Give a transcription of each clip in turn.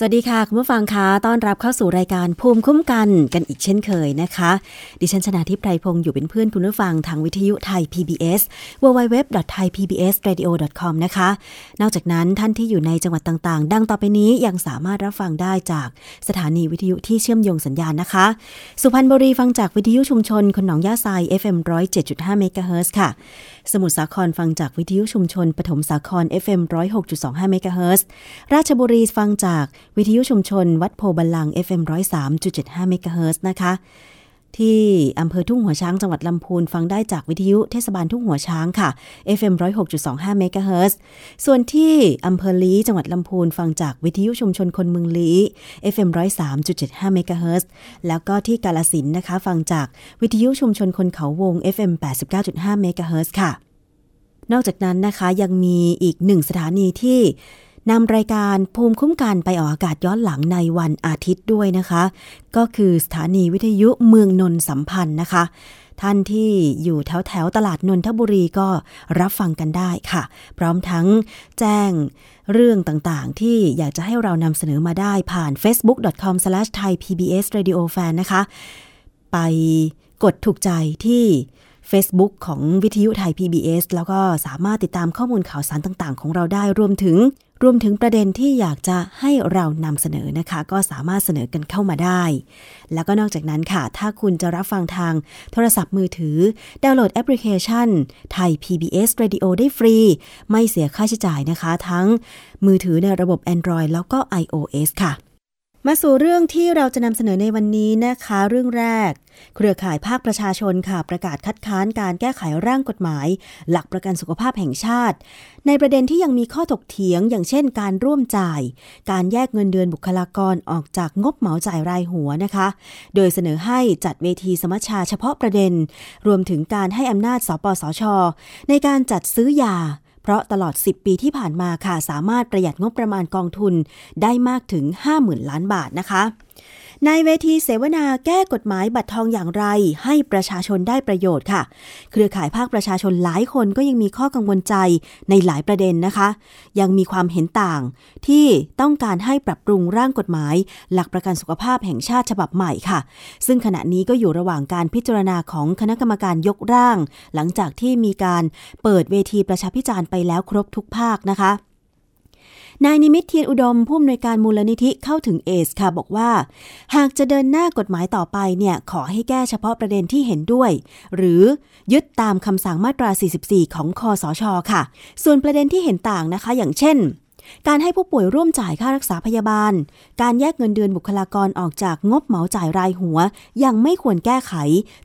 สวัสดีค่ะ คุณผู้ฟังคะต้อนรับเข้าสู่รายการภูมิคุ้มกันกันอีกเช่นเคยนะคะ ดิฉันชนะทิพไพรพงศ์อยู่เป็นเพื่อนคุณผู้ฟังทางวิทยุไทย PBS www.thaipbsradio.com นะคะ นอกจากนั้นท่านที่อยู่ในจังหวัดต่างๆ ดังต่อไปนี้ยังสามารถรับฟังได้จากสถานีวิทยุที่เชื่อมโยงสัญญาณนะคะ สุพรรณบุรีฟังจากวิทยุชุมชนคนหนองย่าไซ FM 107.5เมกะเฮิร์ค่ะ สมุทรสาครฟังจากวิทยุชุมชนปฐมสาคร FM 106.25เมกะเฮิรตซ์ราชบุรีฟังจาก วิทยุชุมชนวัดโพบัลลัง FM 103.75เมกะเฮิรตซ์นะคะ ที่อำเภอทุ่งหัวช้างจังหวัดลำพูนฟังได้จากวิทยุเทศบาลทุ่งหัวช้างค่ะ FM 106.25เมกะเฮิรตซ์ส่วนที่อำเภอลี้จังหวัดลำพูนฟังจากวิทยุชุมชนคนเมืองลี้ FM 103.75เมกะเฮิรตซ์แล้วก็ที่กาฬสินธุ์นะคะ ฟังจากวิทยุชุมชนคนเขาวง FM 89.5เมกะเฮิรตซ์ค่ะ นอกจากนั้นนะคะยังมีอีกหนึ่งสถานีที่ นำรายการภูมิคุ้มกันไปออกอากาศย้อนหลังในวันอาทิตย์ด้วยนะคะ ก็คือสถานีวิทยุเมืองนนสัมพันธ์นะคะ ท่านที่อยู่แถวแถวตลาดนนทบุรีก็รับฟังกันได้ค่ะ พร้อมทั้งแจ้งเรื่องต่างๆ ที่อยากจะให้เรานำเสนอมาได้ผ่าน facebook.com/thaipbsradiofan นะคะ ไปกดถูกใจที่ Facebook ของวิทยุไทย PBS แล้วก็สามารถติดตามข้อมูลข่าวสารต่างๆ ของเราได้รวมถึง รวมถึงประเด็นที่อยากจะให้เรานำเสนอนะคะ ก็สามารถเสนอกันเข้ามาได้ แล้วก็นอกจากนั้นค่ะ ถ้าคุณจะรับฟังทางโทรศัพท์มือถือ ดาวน์โหลดแอปพลิเคชันไทย PBS Radio ได้ฟรี ไม่เสียค่าใช้จ่ายนะคะ ทั้งมือถือในระบบ Android แล้วก็ iOS ค่ะ มาสู่เรื่องที่เราจะนำเสนอในวันนี้นะคะ เรื่องแรก เครือข่ายภาคประชาชนค่ะประกาศคัดค้านการแก้ไขร่างกฎหมาย หลักประกันสุขภาพแห่งชาติ ในประเด็นที่ยังมีข้อถกเถียง อย่างเช่น การร่วมจ่าย การแยกเงินเดือนบุคลากรออกจากงบเหมาจ่ายรายหัวนะคะ โดยเสนอให้จัดเวทีสมัชชาเฉพาะประเด็น รวมถึงการให้อำนาจสปสช ในการจัดซื้อยา เพราะตลอด 10 ปีที่ผ่านมาค่ะสามารถประหยัดงบประมาณกองทุนได้มากถึง 50,000 ล้านบาทนะคะ ในเวทีเสวนาแก้กฎหมายบัตรทองอย่างไร ให้ประชาชนได้ประโยชน์ค่ะ เครือข่ายภาคประชาชนหลายคนก็ยังมีข้อกังวลใจในหลายประเด็นนะคะ ยังมีความเห็นต่างที่ต้องการให้ปรับปรุงร่างกฎหมาย หลักประกันสุขภาพแห่งชาติฉบับใหม่ค่ะ ซึ่งขณะนี้ก็อยู่ระหว่างการพิจารณาของคณะกรรมการยกร่าง หลังจากที่มีการเปิดเวทีประชาพิจารณ์ไปแล้วครบทุกภาคนะคะ นายนิมิตเทียนอุดมผู้อำนวยการมูลนิธิเข้าถึงเอสค่ะบอกว่า หากจะเดินหน้ากฎหมายต่อไปเนี่ยขอให้แก้เฉพาะประเด็นที่เห็นด้วย หรือยึดตามคำสั่งมาตรา 44 ของคอสช ค่ะ ส่วนประเด็นที่เห็นต่างนะคะ อย่างเช่นการให้ผู้ป่วยร่วมจ่ายค่ารักษาพยาบาล การแยกเงินเดือนบุคลากรออกจากงบเหมาจ่ายรายหัว ยังไม่ควรแก้ไข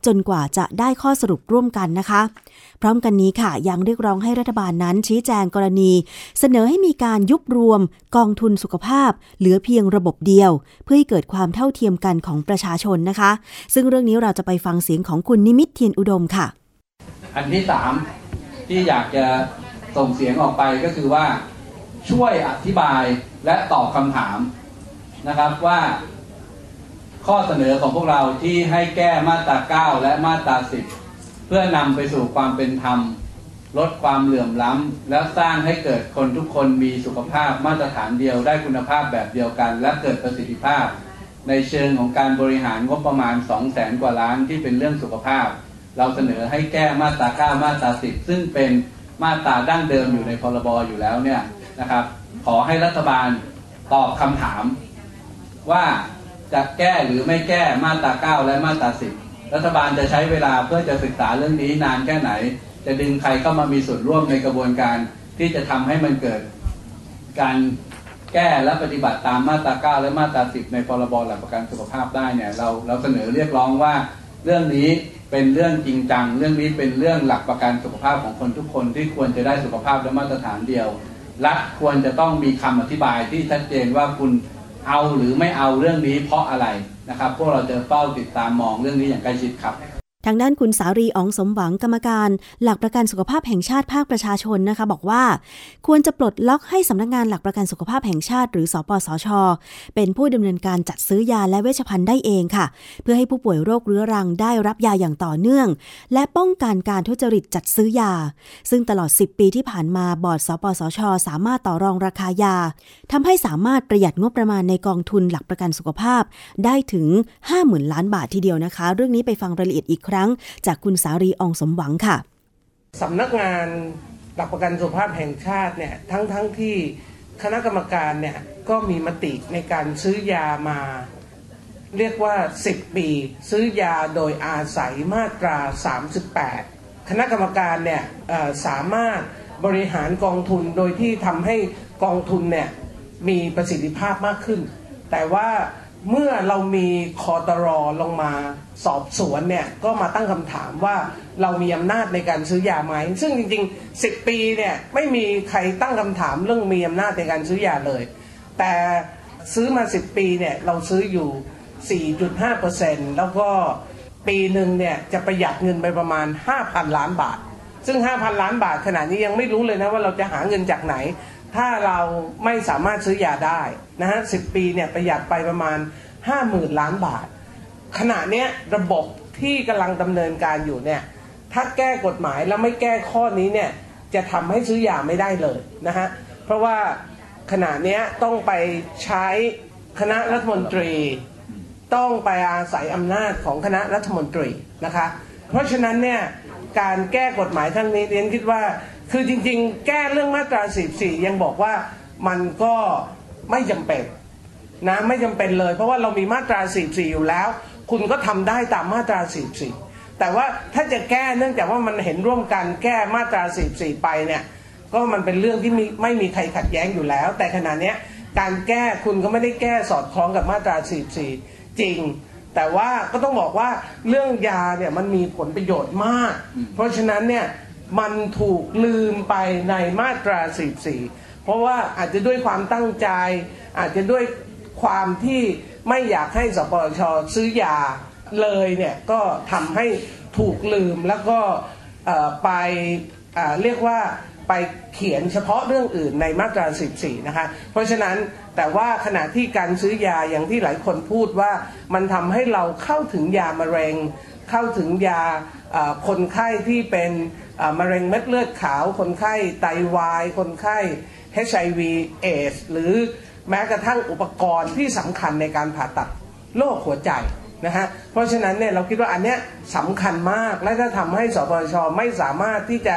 จนกว่าจะได้ข้อสรุปร่วมกันนะคะ พร้อมกันนี้ค่ะ ยังเรียกร้องให้รัฐบาลนั้นชี้แจงกรณี เสนอให้มีการยุบรวม กองทุนสุขภาพ เหลือเพียงระบบเดียว เพื่อให้เกิดความเท่าเทียมกันของประชาชนนะคะ ซึ่งเรื่องนี้เราจะไปฟังเสียงของคุณนิมิตเทียนอุดมค่ะ อันที่สามที่อยากจะส่งเสียงออกไปก็คือว่าช่วยอธิบายและตอบคำถามนะครับว่าข้อเสนอของพวกเราที่ให้แก้มาตรา 9 และมาตรา 10 พื่อนำไปสู่ความเป็นธรรม ลดความเหลื่อมล้ำ และสร้างให้เกิดคนทุกคนมีสุขภาพมาตรฐานเดียวได้คุณภาพแบบเดียวกัน และเกิดประสิทธิภาพ ในเชิงของการบริหารงบประมาณ 2 0 0แสนกว่าล้านที่เป็นเรื่องสุขภาพ เราเสนอให้แก้มาตรา 9 มาตรา 10 ซึ่งเป็นมาตราดั้งเดิมอยู่ในพรบอยู่แล้วเนี่ยนะครับขอให้รัฐบาลตอบคำถามว่าจะแก้หรือไม่แก้มาตรา 9 และมาตรา 10 รัฐบาลจะใช้เวลาเพื่อจะศึกษาเรื่องนี้นานแค่ไหน จะดึงใครเข้ามามีส่วนร่วมในกระบวนการที่จะทำให้มันเกิด การแก้และปฏิบัติตามมาตรา 9 และมาตรา 10 ในพรบหลักประกันสุขภาพได้เนี่ยเราเราเสนอเรียกร้องว่าเรื่องนี้เป็นเรื่องจริงจัง เรื่องนี้เป็นเรื่องหลักประกันสุขภาพของคนทุกคนที่ควรจะได้สุขภาพและมาตรฐานเดียวรัฐควรจะต้องมีคำอธิบายที่ชัดเจนว่าคุณเอาหรือไม่เอาเรื่องนี้เพราะอะไร นะครับ พวกเราจะเฝ้าติดตามมองเรื่องนี้อย่างใกล้ชิดครับ ทางด้านคุณสารีอองสมหวังกรรมการ หลักประกันสุขภาพแห่งชาติภาคประชาชนนะคะ บอกว่า ควรจะปลดล็อกให้สำนักงานหลักประกันสุขภาพแห่งชาติ หรือสปสช เป็นผู้ดำเนินการจัดซื้อยาและเวชภัณฑ์ได้เองค่ะ เพื่อให้ผู้ป่วยโรคเรื้อรังได้รับยาอย่างต่อเนื่อง และป้องกันการทุจริตจัดซื้อยา ซึ่งตลอด 10 ปีที่ผ่านมาบอร์ดสปสช สามารถต่อรองราคายาทำให้สามารถประหยัดงบประมาณในกองทุนหลักประกันสุขภาพ ได้ถึง 50,000 ล้านบาททีเดียวนะคะ เรื่องนี้ไปฟังรายละเอียดอีกครั้งจากคุณสารีอองสมหวังค่ะสำนักงานหลักประกันสุขภาพแห่งชาติเนี่ยทั้งทั้งที่คณะกรรมการเนี่ยก็มีมติในการซื้อยามา เรียกว่า 10 ปี ซื้อยาโดยอาศัยมาตรา 38 คณะกรรมการเนี่ยสามารถบริหารกองทุนโดยที่ทำให้กองทุนเนี่ยมีประสิทธิภาพมากขึ้น แต่ว่า เมื่อเรามีคอตรอลงมาสอบสวนเนี่ยก็มาตั้งคำถามว่าเรามีอำนาจในการซื้อยาไหม ซึ่งจริงๆ 10 ปีเนี่ยไม่มีใครตั้งคำถามเรื่องมีอำนาจในการซื้อยาเลย แต่ซื้อมา 10 ปีเนี่ยเราซื้ออยู่ 4.5%แล้วก็ปีหนึ่งเนี่ยจะประหยัดเงินไปประมาณ 5,000 ล้านบาท ซึ่ง 5,000 ล้านบาทขณะนี้ยังไม่รู้เลยนะว่าเราจะหาเงินจากไหน ถ้าเราไม่สามารถซื้อยาได้นะฮะ10ปีเนี่ยประหยัดไปประมาณ 50,000 ล้านบาท ขณะเนี้ยระบบที่กำลังดำเนินการอยู่เนี่ยถ้าแก้กฎหมายแล้วไม่แก้ข้อนี้เนี่ยจะทำให้ซื้อยาไม่ได้เลยนะฮะเพราะว่าขณะเนี้ยต้องไปใช้คณะรัฐมนตรี ต้องไปอาศัยอำนาจของคณะรัฐมนตรีนะคะ เพราะฉะนั้นเนี่ยการแก้กฎหมายทั้งนี้เรียนคิดว่า คือจริงๆ แก้เรื่องมาตรา 44 ยังบอกว่ามันก็ไม่จำเป็นนะไม่จำเป็นเลย เพราะว่าเรามีมาตรา 44 อยู่แล้ว คุณก็ทำได้ตามมาตรา 44 แต่ว่าถ้าจะแก้เนื่องจากว่ามันเห็นร่วมกันแก้มาตรา 44 ไปเนี่ยก็มันเป็นเรื่องที่มีไม่มีใครขัดแย้งอยู่แล้ว แต่ขณะนี้การแก้คุณก็ไม่ได้แก้สอดคล้องกับมาตรา 44 จริง แต่ว่าก็ต้องบอกว่าเรื่องยาเนี่ยมันมีผลประโยชน์มาก เพราะฉะนั้นเนี่ย มันถูกลืมไปในมาตรา44เพราะว่าอาจจะด้วยความตั้งใจ อาจจะด้วยความที่ไม่อยากให้สปชซื้อยาเลยเนี่ยก็ทำให้ถูกลืมแล้วก็ไปเรียกว่าไปเขียนเฉพาะเรื่องอื่นในมาตรา 14 นะคะ เพราะฉะนั้นแต่ว่าขณะที่การซื้อยาอย่างที่หลายคนพูดว่ามันทำให้เราเข้าถึงยามะเร็ง เข้าถึงยา คนไข้ที่เป็นมะเร็งเม็ดเลือดขาว คนไข้ไตวาย คนไข้ HIV เอสหรือแม้กระทั่งอุปกรณ์ที่สำคัญในการผ่าตัดโรคหัวใจนะฮะเพราะฉะนั้นเนี่ยเราคิดว่าอันเนี้ยสำคัญมากและถ้าทำให้สปชไม่สามารถที่จะ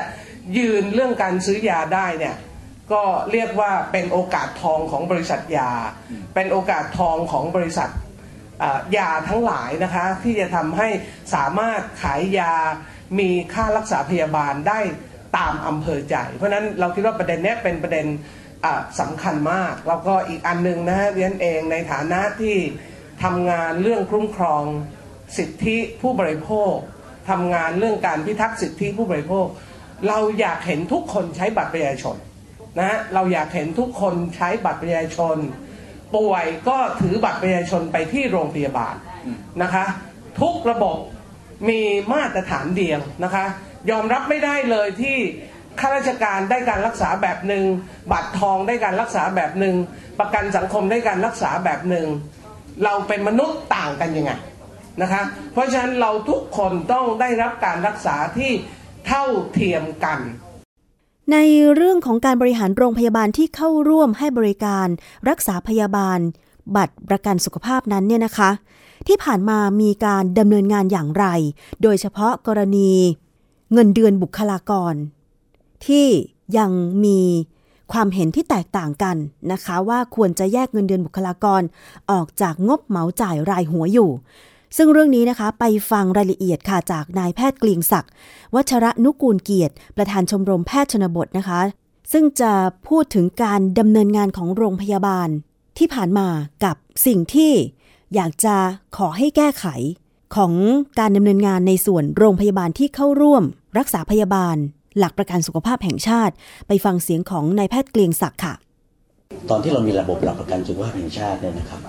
ยืนเรื่องการซื้อยาได้เนี่ยก็เรียกว่าเป็นโอกาสทองของบริษัทยา เป็นโอกาสทองของบริษัท ยาทั้งหลายนะคะ ที่จะทำให้สามารถขายยามีค่ารักษาพยาบาลได้ตามอำเภอใจ เพราะนั้นเราคิดว่าประเด็นนี้เป็นประเด็นสำคัญมาก แล้วก็อีกอันหนึ่งนะฮะเรียนเองในฐานะที่ทำงานเรื่องคุ้มครองสิทธิผู้บริโภคทำงานเรื่องการพิทักษ์สิทธิผู้บริโภค เราอยากเห็นทุกคนใช้บัตรประชาชนนะฮะเราอยากเห็นทุกคนใช้บัตรประชาชน ป่วยก็ถือบัตรประชาชนไปที่โรงพยาบาลนะคะ ทุกระบบมีมาตรฐานเดียวนะคะ ยอมรับไม่ได้เลยที่ข้าราชการได้การรักษาแบบหนึ่งบัตรทองได้การรักษาแบบหนึ่งประกันสังคมได้การรักษาแบบหนึ่งเราเป็นมนุษย์ต่างกันยังไงนะคะ เพราะฉะนั้นเราทุกคนต้องได้รับการรักษาที่เท่าเทียมกัน ในเรื่องของการบริหารโรงพยาบาลที่เข้าร่วมให้บริการรักษาพยาบาล บัตรประกันสุขภาพนั้นเนี่ยนะคะ ที่ผ่านมามีการดำเนินงานอย่างไร โดยเฉพาะกรณี เงินเดือนบุคลากร ที่ยังมีความเห็นที่แตกต่างกันนะคะ ว่าควรจะแยกเงินเดือนบุคลากร ออกจากงบเหมาจ่ายรายหัวอยู่ ซึ่งเรื่องนี้นะคะไปฟังรายละเอียดค่ะจากนายแพทย์เกลียงศักดิ์วัชระนุกูลเกียรติ ประธานชมรมแพทย์ชนบทนะคะ ซึ่งจะพูดถึงการดำเนินงานของโรงพยาบาล ที่ผ่านมากับสิ่งที่อยากจะขอให้แก้ไขของการดำเนินงานในส่วนโรงพยาบาลที่เข้าร่วม รักษาพยาบาล หลักประกันสุขภาพแห่งชาติ ไปฟังเสียงของนายแพทย์เกลียงศักดิ์ค่ะ ตอนที่เรามีระบบหลักประกันสุขภาพแห่งชาติเนี่ยนะครับ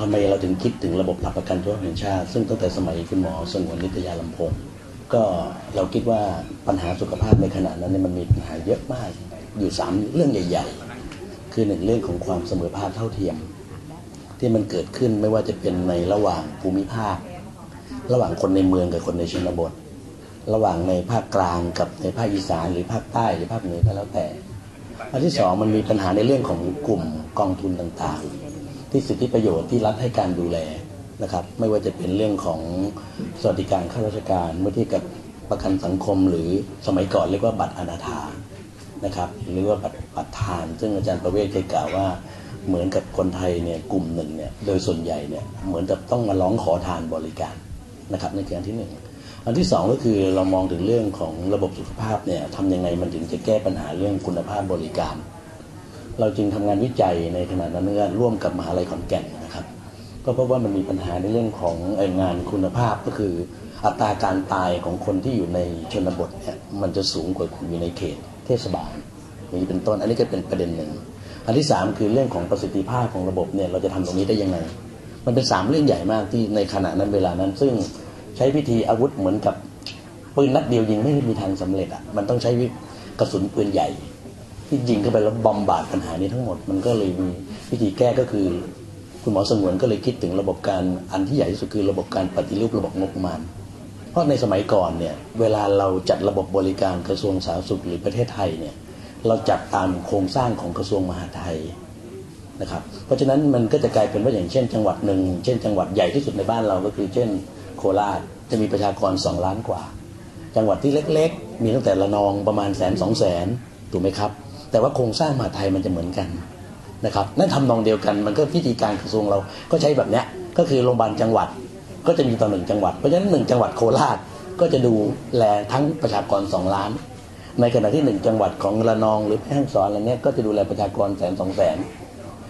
ทำไมเราถึงคิดถึงระบบหลักประกันสุขภาพแห่งชาติ ซึ่งตั้งแต่สมัยคุณหมอสงวนนิตยาลำพงก็เราคิดว่าปัญหาสุขภาพในขณะนั้นเนี่ยมันมีปัญหาเยอะมาก อยู่สามเรื่องใหญ่ ๆ คือหนึ่งเรื่องของความเสมอภาคเท่าเทียม ที่มันเกิดขึ้นไม่ว่าจะเป็นในระหว่างภูมิภาค ระหว่างคนในเมืองกับคนในชนบท ระหว่างในภาคกลางกับในภาคอีสานหรือภาคใต้หรือภาคเหนือก็แล้วแต่ อันที่สองมันมีปัญหาในเรื่องของกลุ่มกองทุนต่างๆ ที่สิทธิประโยชน์ที่รัฐให้การดูแลนะครับ ไม่ว่าจะเป็นเรื่องของสวัสดิการข้าราชการเมื่อเทียบกับประกันสังคมหรือสมัยก่อนเรียกว่าบัตรอนาถานะครับหรือว่าบัตรบัตรทาน ซึ่งอาจารย์ประเวศเคยกล่าวว่าเหมือนกับคนไทยเนี่ยกลุ่มหนึ่งเนี่ยโดยส่วนใหญ่เนี่ยเหมือนกับต้องมาร้องขอทานบริการนะครับในคืออันที่หนึ่งอันที่สองก็คือเรามองถึงเรื่องของระบบสุขภาพเนี่ยทำยังไงมันถึงจะแก้ปัญหาเรื่องคุณภาพบริการ เราจึงทำงานวิจัยในขณะนั้นก็ร่วมกับมหาลัยขอนแก่นนะครับ ก็พบว่ามันมีปัญหาในเรื่องของงานคุณภาพก็คือ อัตราการตายของคนที่อยู่ในชนบทเนี่ยมันจะสูงกว่าคนอยู่ในเขต เทศบาลอย่างนี้เป็นต้นอันนี้ก็เป็นประเด็นหนึ่งอันที่สามคือเรื่องของประสิทธิภาพของระบบเนี่ยเราจะทำตรงนี้ได้ยังไง มันเป็นสามเรื่องใหญ่มากที่ในขณะนั้นเวลานั้น ซึ่งใช้พิธีอาวุธเหมือนกับปืนนัดเดียวยิงไม่ได้มีทางสำเร็จอะมันต้องใช้กระสุนปืนใหญ่ ที่ยิงเข้าไปแล้วบอมบาดปัญหานี้ทั้งหมด มันก็เลยมีวิธีแก้ก็คือ คุณหมอสงวนก็เลยคิดถึงระบบการอันที่ใหญ่ที่สุดคือระบบการปฏิรูประบบงบประมาณ เพราะในสมัยก่อนเนี่ยเวลาเราจัดระบบบริการกระทรวงสาธารณสุขหรือประเทศไทยเนี่ยเราจัดตามโครงสร้างของกระทรวงมหาดไทยนะครับเพราะฉะนั้นมันก็จะกลายเป็นว่าอย่างเช่น จังหวัดหนึ่งเช่น จังหวัดใหญ่ที่สุดในบ้านเราก็คือ เช่น โคราชจะมีประชากร 2 ล้านกว่า จังหวัดที่เล็ก ๆ มีตั้งแต่ละนองประมาณแสนสองแสนถูกไหมครับ แต่ว่าโครงสร้างมหาไทยมันจะเหมือนกันนะครับนั่นทำนองเดียวกันมันก็พิธีการกระทรวงเราก็ใช้แบบเนี้ยก็คือโรงพยาบาลจังหวัดก็จะมีต่อหนึ่งจังหวัดเพราะฉะนั้นหนึ่งจังหวัดโคราชก็จะดูแลทั้งประชากรสองล้าน ในขณะที่หนึ่งจังหวัดของระนองหรือแพร่ฮ่องสอนอะไรเนี้ยก็จะดูแลประชากรแสนสองแสน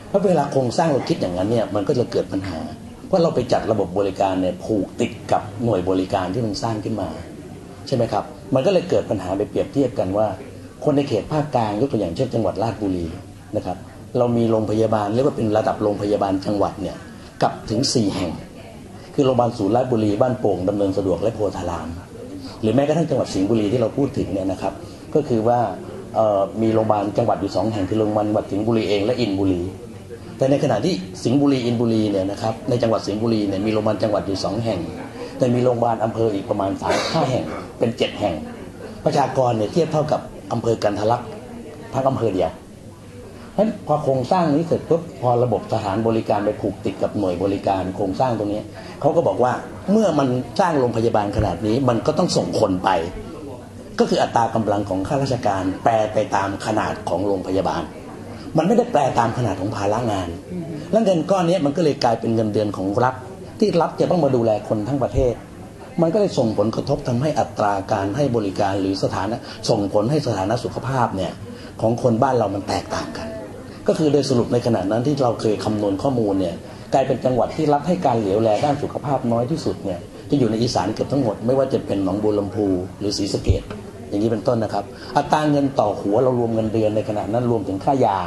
เพราะเวลาโครงสร้างเราคิดอย่างนั้นเนี่ยมันก็จะเกิดปัญหา เพราะเราไปจัดระบบบริการเนี่ยผูกติดกับหน่วยบริการที่มันสร้างขึ้นมา ใช่ไหมครับ มันก็เลยเกิดปัญหาไปเปรียบเทียบกันว่า คนในเขตภาคกลางยกตัวอย่างเช่นจังหวัดราชบุรีนะครับ เรามีโรงพยาบาลเรียกว่าเป็นระดับโรงพยาบาลจังหวัดเนี่ยกับถึง 4 แห่ง คือโรงพยาบาลศูนย์ราชบุรีบ้านโป่งดำเนินสะดวกและโพธาราม หรือแม้กระทั่งจังหวัดสิงห์บุรีที่เราพูดถึงเนี่ยนะครับ ก็คือว่ามีโรงพยาบาลจังหวัดอยู่สองแห่งคือโรงพยาบาลจังหวัดสิงห์บุรีเองและอินทร์บุรี แต่ในขณะที่สิงห์บุรีอินทร์บุรีเนี่ยนะครับในจังหวัดสิงห์บุรีเนี่ยมีโรงพยาบาลจังหวัดอยู่สองแห่ง แต่มีโรงพยาบาลอำเภออีกประมาณสามห้าแห่งเป็นเจ็ดแห่ง ประชากรเนี่ยเทียบเท่ากับ อำเภอกันทะลักทั้งอำเภอเดียวเพราะฉะนั้นพอโครงสร้างนี้เสร็จปุ๊บพอระบบสถานบริการไปผูกติดกับหน่วยบริการโครงสร้างตรงนี้เขาก็บอกว่าเมื่อมันสร้างโรงพยาบาลขนาดนี้มันก็ต้องส่งคนไป ก็คืออัตรากำลังของข้าราชการ แปรไปตามขนาดของโรงพยาบาล มันไม่ได้แปลตามขนาดของภาระงาน แล้วเงินก้อนนี้มันก็เลยกลายเป็นเงินเดือนของรัฐที่รัฐจะต้องมาดูแลคนทั้งประเทศ มันก็เลยส่งผลกระทบทำให้อัตราการให้บริการหรือสถานะส่งผลให้สถานะสุขภาพเนี่ยของคนบ้านเรามันแตกต่างกัน ก็คือโดยสรุปในขณะนั้นที่เราเคยคำนวณข้อมูลเนี่ยกลายเป็นจังหวัดที่รัฐให้การเหลียวแลด้านสุขภาพน้อยที่สุดเนี่ยจะอยู่ในอีสานเกือบทั้งหมดไม่ว่าจะเป็นหนองบัวลำพูหรือศรีสะเกดอย่างนี้เป็นต้นนะครับ อัตราเงินต่อหัวเรารวมเงินเดือนในขณะนั้นรวมถึงค่ายา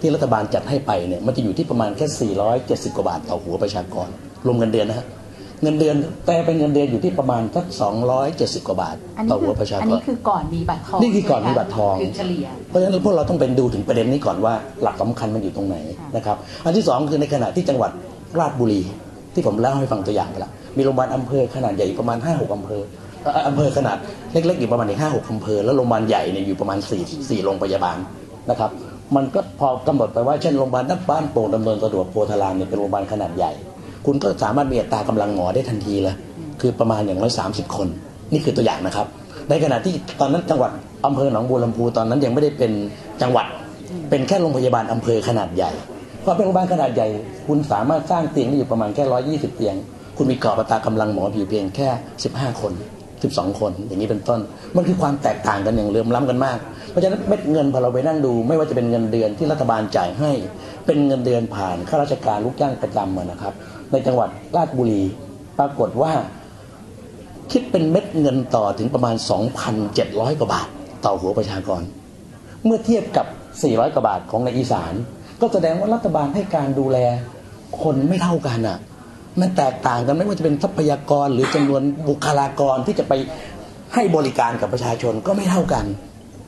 ที่รัฐบาลจัดให้ไปเนี่ยมันจะอยู่ที่ประมาณแค่ 470 กว่าบาทต่อหัวประชากร รวมเงินเดือนนะฮะ เงินเดือนแต่เป็นเงินเดือนอยู่ที่ประมาณสัก270 กว่าบาทอันนี้ต่อคืหัวอประชาอันกรนี้คือก่อนมีบัตรทองนี่คือก่อนมีใช่ไหบัตรทองคือเฉลี่ยเพราะฉะนั้นพวกเราต้องเป็นดูถึงประเด็นนี้ก่อนว่าหลักสำคัญมันอยู่ตรงไหนนะครับอันที่สองคือในขณะที่จังหวัดราชบุรี ที่ผมเล่าให้ฟังตัวอย่างไปแล้วมีโรงพยาบาลอำเภอขนาดใหญ่อยู่ประมาณ 5 6อำเภอเอ่ออำเภอขนาดเล็กๆอยู่ประมาณอีกห้าหกอำเภอแล้วโรงพยาบาลใหญ่เนี่ยอยู่ประมาณ4 4โรงพยาบาลนะครับมันก็พอกำหนดไปว่าเช่นโรงพยาบาลนักบ้านโป่งดำเนินสะดวกโพธารามเนี่ยเป็นโรงพยาบาลขนาดใหญ่ คุณก็สามารถมีอัตรากำลังหมอได้ทันทีเลยคือประมาณอย่างน้อยสามสิบคน นี่คือตัวอย่างนะครับ ในขณะที่ตอนนั้นจังหวัดอำเภอหนองบัวลำพูตอนนั้นยังไม่ได้เป็นจังหวัดเป็นแค่โรงพยาบาลอำเภอขนาดใหญ่พอเป็นโรงพยาบาลขนาดใหญ่ คุณสามารถสร้างเตียงได้อยู่ประมาณแค่ร้อยี่สิบเตียง คุณมีกรอบอัตรากำลังหมออยู่เพียงแค่สิบห้าคนสิบสองคน อย่างนี้เป็นต้น มันคือความแตกต่างกันอย่างเลื่อมล้ำกันมาก เพราะฉะนั้นเม็ดเงินพอเราไปนั่งดู ไม่ว่าจะเป็นเงินเดือนที่รัฐบาลจ่ายให้ เป็นเงินเดือนผ่านข้าราชการลูกจ้างประจำอะนะครับ ในจังหวัดราชบุรี ปรากฏว่า คิดเป็นเม็ดเงินต่อถึงประมาณ 2,700 กว่าบาท ต่อหัวประชากร เมื่อเทียบกับ 400 กว่าบาทของในอีสาน ก็แสดงว่ารัฐบาลให้การดูแลคนไม่เท่ากันอะ มันแตกต่างกันไม่ว่าจะเป็นทรัพยากรหรือจำนวนบุคลากรที่จะไปให้บริการกับประชาชนก็ไม่เท่ากัน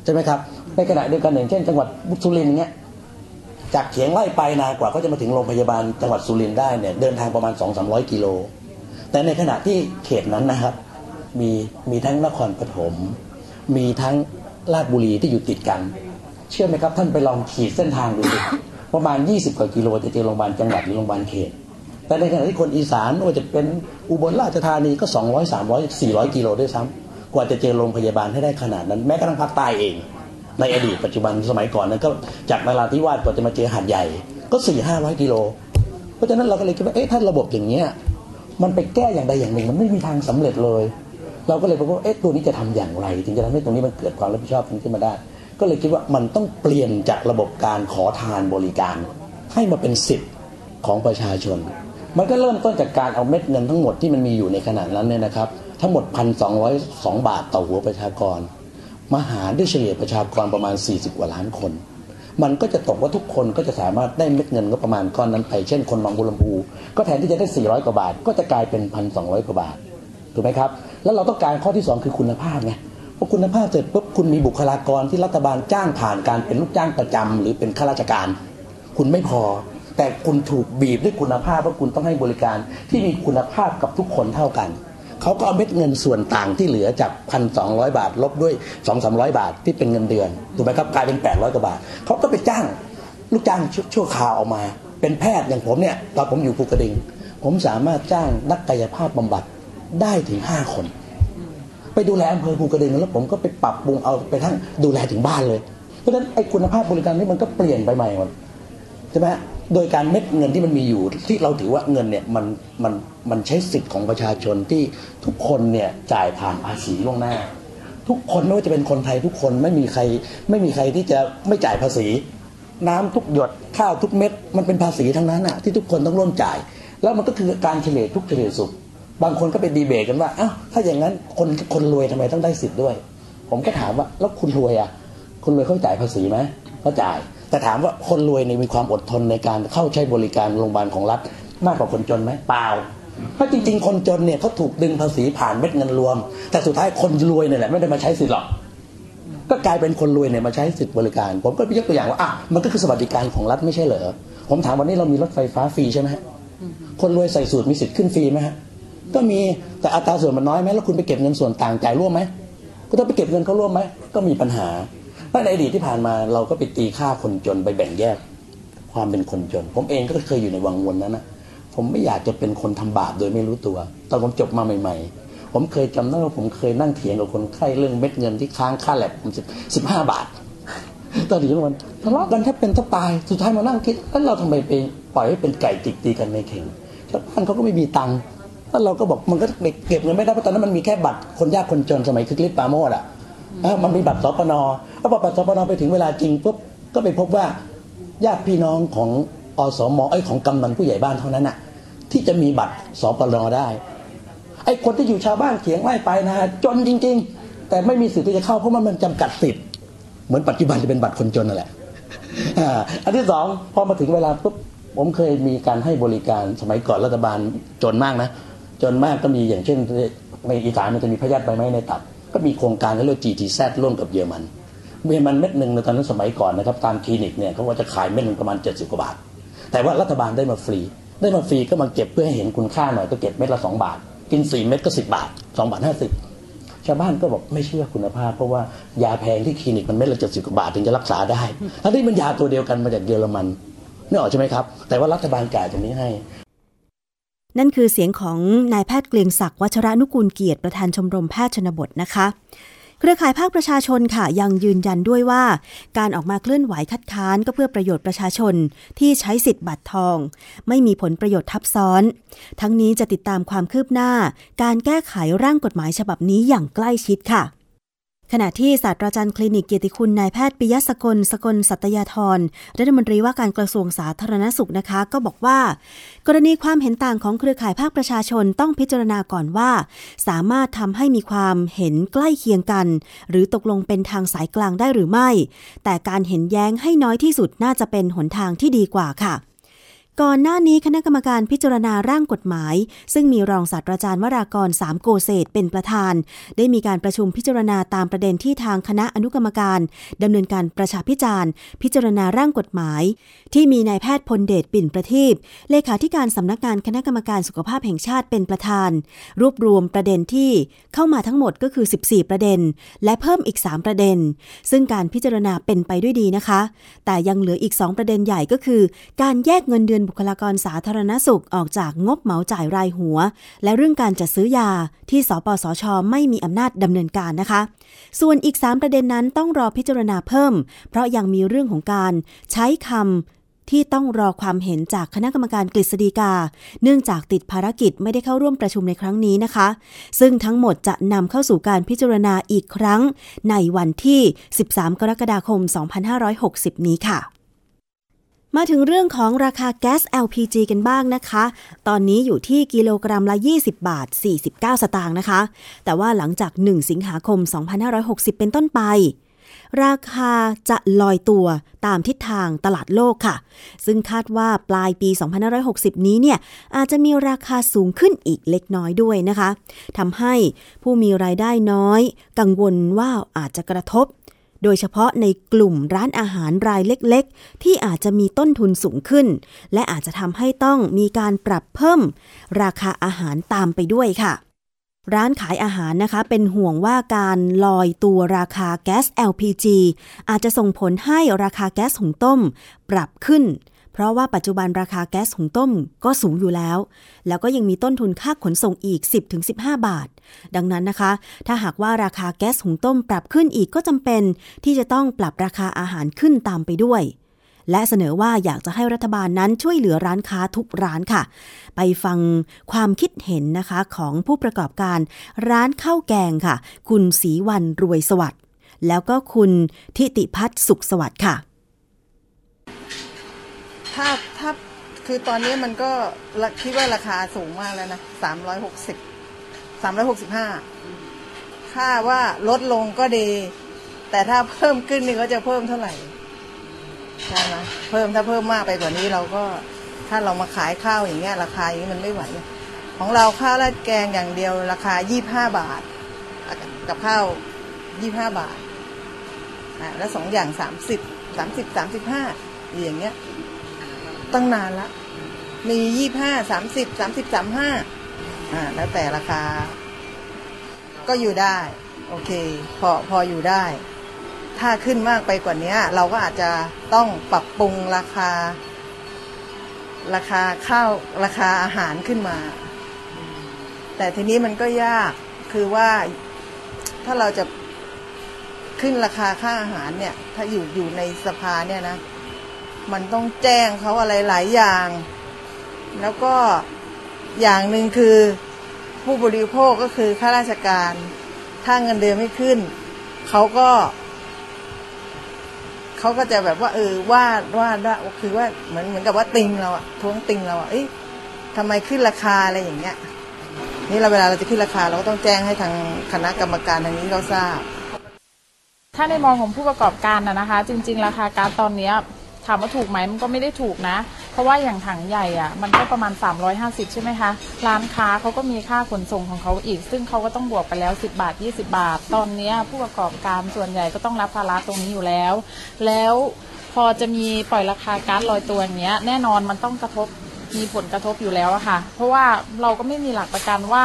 ใช่ไหมครับในขณะเดียวกันอย่างเช่น จังหวัดสุรินทร์เนี้ย จากเขียงไล่ไปนานกว่าเขาจะมาถึงโรงพยาบาลจังหวัดสุรินทร์ได้เนี่ยเดินทางประมาณ 2 3 0 0 กิโล แต่ในขณะที่เขตนั้นนะครับ มีมีทั้งนครปฐมมีทั้งราชบุรีที่อยู่ติดกัน เชื่อไหมครับท่านไปลองขีดเส้นทางดูดิประมาณ 20 กว่ากิโลจะเจอโรงพยาบาลจังหวัดหรือโรงพยาบาลเขต แต่ในขณะที่คนอีสานว่าจะเป็นอุบลราชธานีก็ 200 300 400 กิโลด้วยซ้ำกว่าจะเจอโรงพยาบาลให้ได้ขนาดนั้น แม้กระทั่งภาคใต้เอง ในอดีตปัจจุบันสมัยก่อนนั้นก็จากนาราธิวาสกว่าจะมาเจอหาดใหญ่ ก็สี่ห้าร้อยกิโล เพราะฉะนั้นเราก็เลยคิดว่าเอ๊ะถ้าระบบอย่างเนี้ยมันไปแก้อย่างใดอย่างหนึ่ง มันไม่มีทางสำเร็จเลย เราก็เลยบอกว่าเอ๊ะตัวนี้จะทำอย่างไรถึงจะทำให้ตรงนี้มันเกิดความรับผิดชอบขึ้นมาได้ ก็เลยคิดว่ามันต้องเปลี่ยนจากระบบการขอทานบริการ ให้มาเป็นสิทธิ์ของประชาชน มันก็เริ่มต้นจากการเอาเม็ดเงินทั้งหมดที่มันมีอยู่ในขณะนั้นเนี่ยนะครับทั้งหมดพันสองบาทต่อหัวประชากร มาหารด้เฉลี่ยประชากรประมาณ 40 กว่าล้านคน มันก็จะตกว่าทุกคนก็จะสามารถได้เม็ดเงินก็ประมาณก้อนนั้นไป เช่นคนหนองบัวลำพู ก็แทนที่จะได้ 400 กว่าบาท ก็จะกลายเป็น 1,200 กว่าบาท ถูกไหมครับ แล้วเราต้องการข้อที่ 2 คือคุณภาพไงพอคุณภาพเสร็จปุ๊บคุณมีบุคลากรที่รัฐบาลจ้างผ่านการเป็นลูกจ้างประจำหรือเป็นข้าราชการ คุณไม่พอ แต่คุณถูกบีบด้วยคุณภาพว่าคุณต้องให้บริการที่มีคุณภาพกับทุกคนเท่ากัน เขาก็เอาเม็ดเงินส่วนต่างที่เหลือจากพันสองบาท ลบด้วยสองสามบาทที่เป็นเงินเดือนถูกไหมครับกลายเป็น 800กว่าบาทเขาก็ไปจ้างลูกจ้างชั่วชั่วคราวออกมา เป็นแพทย์อย่างผมเนี่ยตอนผมอยู่ภูกระดึงผมสามารถจ้างนักกายภาพบำบัดได้ถึง 5 คน ไปดูแลอำเภอภูกระดึงแล้วผมก็ไปปรับปรุงเอาไปทั้งดูแลถึงบ้านเลย เพราะฉะนั้นไอ้คุณภาพบริการนี้มันก็เปลี่ยนไปใหม่หมดใช่ไหม โดยการเม็ดเงินที่มันมีอยู่ที่เราถือว่าเงินเนี่ยมันมันมันใช้สิทธิ์ของประชาชนที่ทุกคนเนี่ยจ่ายผ่านภาษีล่วงหน้า ทุกคนไม่ว่าจะเป็นคนไทยทุกคนไม่มีใครไม่มีใครที่จะไม่จ่ายภาษี น้ำทุกหยดข้าวทุกเม็ดมันเป็นภาษีทั้งนั้นอะที่ทุกคนต้องร่วมจ่าย แล้วมันก็คือการเฉลี่ยทุกเฉลี่ยสุขบางคนก็ไปดีเบตกันว่าอ้าวถ้าอย่างนั้นคนคนรวยทำไมต้องได้สิทธิ์ด้วย ผมก็ถามว่าแล้วคุณรวยอะคุณรวยเขาจ่ายภาษีไหมเขาจ่าย แต่ถามว่าคนรวยนี่มีความอดทนในการเข้าใช้บริการโรงพยาบาลของรัฐ มากกว่าคนจนไหมเปล่าเพราะจริง ๆ คนจนเนี่ยเขาถูกดึงภาษีผ่านเม็ดเงินรวม แต่สุดท้ายคนรวยเนี่ยแหละไม่ได้มาใช้สิทธิ์หรอกก็กลายเป็นคนรวยเนี่ยมาใช้สิทธิ์บริการ ผมก็ยกตัวอย่างว่าอะมันก็คือสวัสดิการของรัฐไม่ใช่เหรอผมถามวันนี้เรามีรถไฟฟ้าฟรีใช่ไหมฮะคนรวยใส่สูตรมีสิทธิ์ขึ้นฟรีไหมฮะก็มีแต่อัตราส่วนมันน้อยไหมแล้วคุณไปเก็บเงินส่วนต่างจ่ายร่วมไหมก็ต้องไปเก็บเงินเขาร่วมไหมก็มีปัญหา เพราะในอดีตที่ผ่านมาเราก็ไปตีค่าคนจนไปแบ่งแยกความเป็นคนจน ผมเองก็เคยอยู่ในวังวนนั้นนะผมไม่อยากจะเป็นคนทำบาปโดยไม่รู้ตัว ตอนผมจบมาใหม่ ๆ ผมเคยจำได้ว่าผมเคยนั่งเถียงกับคนไข้เรื่องเม็ดเงินที่ค้างค่าแลบผมสิบสิบห้าบาทตอนนี้มันทะเลาะกันแทบเป็นแทบตายสุดท้ายมานั่งคิดแล้วเราทำไมไปปล่อยให้เป็นไก่จิกตีกันในเข่งชาวบ้านเขาก็ไม่มีตังค์แล้วเราก็บอกมันก็เก็บเงินไม่ได้เพราะตอนนั้นมันมีแค่บัตรคนยากคนจนสมัยคึกฤทธิ์ปาโมดอะ มันมีบัตรสปนแล้วพอบัตรสปนไปถึงเวลาจริงปุ๊บก็ไปพบว่าญาติพี่น้องของอสมไอ้ของกำนันผู้ใหญ่บ้านเท่านั้นน่ะ ที่จะมีบัตรสปนได้ ไอ้คนที่อยู่ชาวบ้านเถียงไล่ไปนะจนจริง ๆ แต่ไม่มีสิทธิ์ที่จะเข้าเพราะมันมันจำกัดสิทธิ์เหมือนปัจจุบันจะเป็นบัตรคนจนนั่นแหละอันที่สองพอมาถึงเวลาปุ๊บผมเคยมีการให้บริการสมัยก่อนรัฐบาลจนมากนะ จนมากก็มีอย่างเช่นในอีสานมันจะมีพยาธิใบไม้ในตับ ก็มีโครงการเขาเรียก GTZ ร่วมกับเยอรมันเยอรมันเม็ดหนึ่งในตอนนั้นสมัยก่อนนะครับตามคลินิกเนี่ยเขาก็จะขายเม็ดหนึ่งประมาณ 70 กว่าบาท แต่ว่ารัฐบาลได้มาฟรี ได้มาฟรีก็มาเก็บเพื่อให้เห็นคุณค่าหน่อยก็เก็บเม็ดละ 2 บาท กิน 4 เม็ดก็ 10 บาท2บาท50 ชาวบ้านก็บอกไม่เชื่อคุณภาพ เพราะว่ายาแพงที่คลินิกมันเม็ดละ70กว่าบาทถึงจะรักษาได้ทั้งที่มันยาตัวเดียวกันมาจากเยอรมันนี่ออกใช่ไหมครับแต่ว่ารัฐบาลจ่ายตรงนี้ให้ นั่นคือเสียงของนายแพทย์เกรียงศักดิ์วัชระนุกูลเกียรติประธานชมรมแพทย์ชนบทนะคะ เครือข่ายภาคประชาชนค่ะยังยืนยันด้วยว่า การออกมาเคลื่อนไหวคัดค้านก็เพื่อประโยชน์ประชาชนที่ใช้สิทธิ์บัตรทอง ไม่มีผลประโยชน์ทับซ้อน ทั้งนี้จะติดตามความคืบหน้า การแก้ไขร่างกฎหมายฉบับนี้อย่างใกล้ชิดค่ะ ขณะที่ศาสตราจารย์คลินิกเกียรติคุณนายแพทย์ปิยสกลสกลสัตยาธรรัฐมนตรีว่าการกระทรวงสาธารณสุขนะคะ ก็บอกว่า กรณีความเห็นต่างของเครือข่ายภาคประชาชนต้องพิจารณาก่อนว่า สามารถทำให้มีความเห็นใกล้เคียงกัน หรือตกลงเป็นทางสายกลางได้หรือไม่ แต่การเห็นแย้งให้น้อยที่สุดน่าจะเป็นหนทางที่ดีกว่าค่ะ ก่อนหน้านี้คณะกรรมการพิจารณาร่างกฎหมาย ซึ่งมีรองศาสตราจารย์วรากรสามโกเศษเป็นประธาน ได้มีการประชุมพิจารณาตามประเด็นที่ทางคณะอนุกรรมการดำเนินการประชาพิจารณ์ พิจารณาร่างกฎหมาย ที่มีนายแพทย์พลเดชปิ่นประทีปเลขาธิการสำนักงานคณะกรรมการสุขภาพแห่งชาติเป็นประธาน รวบรวมประเด็นที่เข้ามาทั้งหมดก็คือ 14 ประเด็น และเพิ่มอีก 3 ประเด็น ซึ่งการพิจารณาเป็นไปด้วยดีนะคะ แต่ยังเหลืออีก 2 ประเด็นใหญ่ก็คือ การแยกเงินเดือนบุคลากรสาธารณสุขออกจากงบเหมาจ่ายรายหัว และเรื่องการจัดซื้อยาที่สปสช ไม่มีอำนาจดำเนินการนะคะ ส่วนอีก 3 ประเด็นนั้นต้องรอพิจารณาเพิ่ม เพราะยังมีเรื่องของการใช้คำที่ต้องรอความเห็นจากคณะกรรมการกฤษฎีกา เนื่องจากติดภารกิจไม่ได้เข้าร่วมประชุมในครั้งนี้นะคะ ซึ่งทั้งหมดจะนำเข้าสู่การพิจารณาอีกครั้ง ในวันที่ 13 กรกฎาคม 2560 นี้ค่ะ มาถึงเรื่องของราคาแก๊ส LPG กันบ้างนะคะ ตอนนี้อยู่ที่กิโลกรัมละ 20 บาท 49 สตางค์นะคะ แต่ว่าหลังจาก 1 สิงหาคม 2560 เป็นต้นไป ราคาจะลอยตัวตามทิศทางตลาดโลกค่ะ ซึ่งคาดว่าปลายปี 2560 นี้เนี่ย อาจจะมีราคาสูงขึ้นอีกเล็กน้อยด้วยนะคะทำให้ผู้มีรายได้น้อย กังวลว่าอาจจะกระทบ โดยเฉพาะในกลุ่มร้านอาหารรายเล็กๆ ที่อาจจะมีต้นทุนสูงขึ้น และอาจจะทำให้ต้องมีการปรับเพิ่ม ราคาอาหารตามไปด้วยค่ะ ร้านขายอาหารนะคะ เป็นห่วงว่าการลอยตัวราคาแก๊ส LPG อาจจะส่งผลให้ราคาแก๊สหุงต้ม ปรับขึ้น เพราะว่าปัจจุบันราคาแก๊สหุงต้มก็สูงอยู่แล้ว แล้วก็ยังมีต้นทุนค่าขนส่งอีก 10-15 บาท ดังนั้นนะคะ ถ้าหากว่าราคาแก๊สหุงต้มปรับขึ้นอีกก็จำเป็น ที่จะต้องปรับราคาอาหารขึ้นตามไปด้วยและเสนอว่าอยากจะให้รัฐบาลนั้นช่วยเหลือร้านค้าทุกร้านค่ะ ไปฟังความคิดเห็นนะคะของผู้ประกอบการร้านข้าวแกงค่ะ คุณศรีวันรวยสวัสด์แล้วก็คุณทิติพัฒน์สุขสวัสดิ์ค่ะ ถ้าถ้าคือตอนนี้มันก็คิดว่าราคาสูงมากแล้วนะสามร้อยหกสิบสามร้อยหกสิบห้าค่าว่าลดลงก็ดี แต่ถ้าเพิ่มขึ้นนี่ก็จะเพิ่มเท่าไหร่ใช่ไหมเพิ่มถ้าเพิ่มมากไปกว่านี้เราก็ถ้าเรามาขายข้าวอย่างเงี้ยราคาอย่างนี้มันไม่ไหว ของเราข้าวราดแกงอย่างเดียวราคายี่ห้าบาท กับข้าวยี่ห้าบาทอะแล้วสองอย่างสามสิบสามสิบสามสิบห้าอย่างเงี้ย ตั้งนานละ มียี่ห้าสามสิบสามสิบสามห้าอ่า แล้วแต่ราคา ก็อยู่ได้ โอเค พอพออยู่ได้ ถ้าขึ้นมากไปกว่านี้เราก็อาจจะต้องปรับปรุงราคา ราคาข้าวราคาอาหารขึ้นมา แต่ทีนี้มันก็ยากคือว่าถ้าเราจะขึ้นราคาค่าอาหารเนี่ย ถ้าอยู่อยู่ในสภาเนี่ยนะ มันต้องแจ้งเขาอะไรหลายอย่าง แล้วก็อย่างหนึ่งคือผู้บริโภคก็คือข้าราชการ ถ้าเงินเดือนไม่ขึ้น เขาก็ เขาก็จะแบบว่า เออว่าว่าว่าคือว่าเหมือนเหมือนกับว่าติงเราอะท้วงติงเราอะเอ้ยทำไมขึ้นราคาอะไรอย่างเงี้ย นี่เราเวลาเราจะขึ้นราคาเราก็ต้องแจ้งให้ทางคณะกรรมการทางนี้เขาทราบ ถ้าในมองของผู้ประกอบการนะนะคะ จริง ๆ ราคาการตอนเนี้ย ถามว่าถูกไหมมันก็ไม่ได้ถูกนะ เพราะว่าอย่างถังใหญ่อะมันก็ประมาณ 350 ใช่ไหมคะ ร้านค้าเขาก็มีค่าขนส่งของเขาอีก ซึ่งเขาก็ต้องบวกไปแล้ว 10 บาท 20 บาท ตอนนี้ผู้ประกอบการส่วนใหญ่ก็ต้องรับภาระตรงนี้อยู่แล้ว แล้วพอจะมีปล่อยราคาการ์ดลอยตัวอย่างเงี้ยแน่นอนมันต้องกระทบมีผลกระทบอยู่แล้วอะค่ะ เพราะว่าเราก็ไม่มีหลักประกันว่า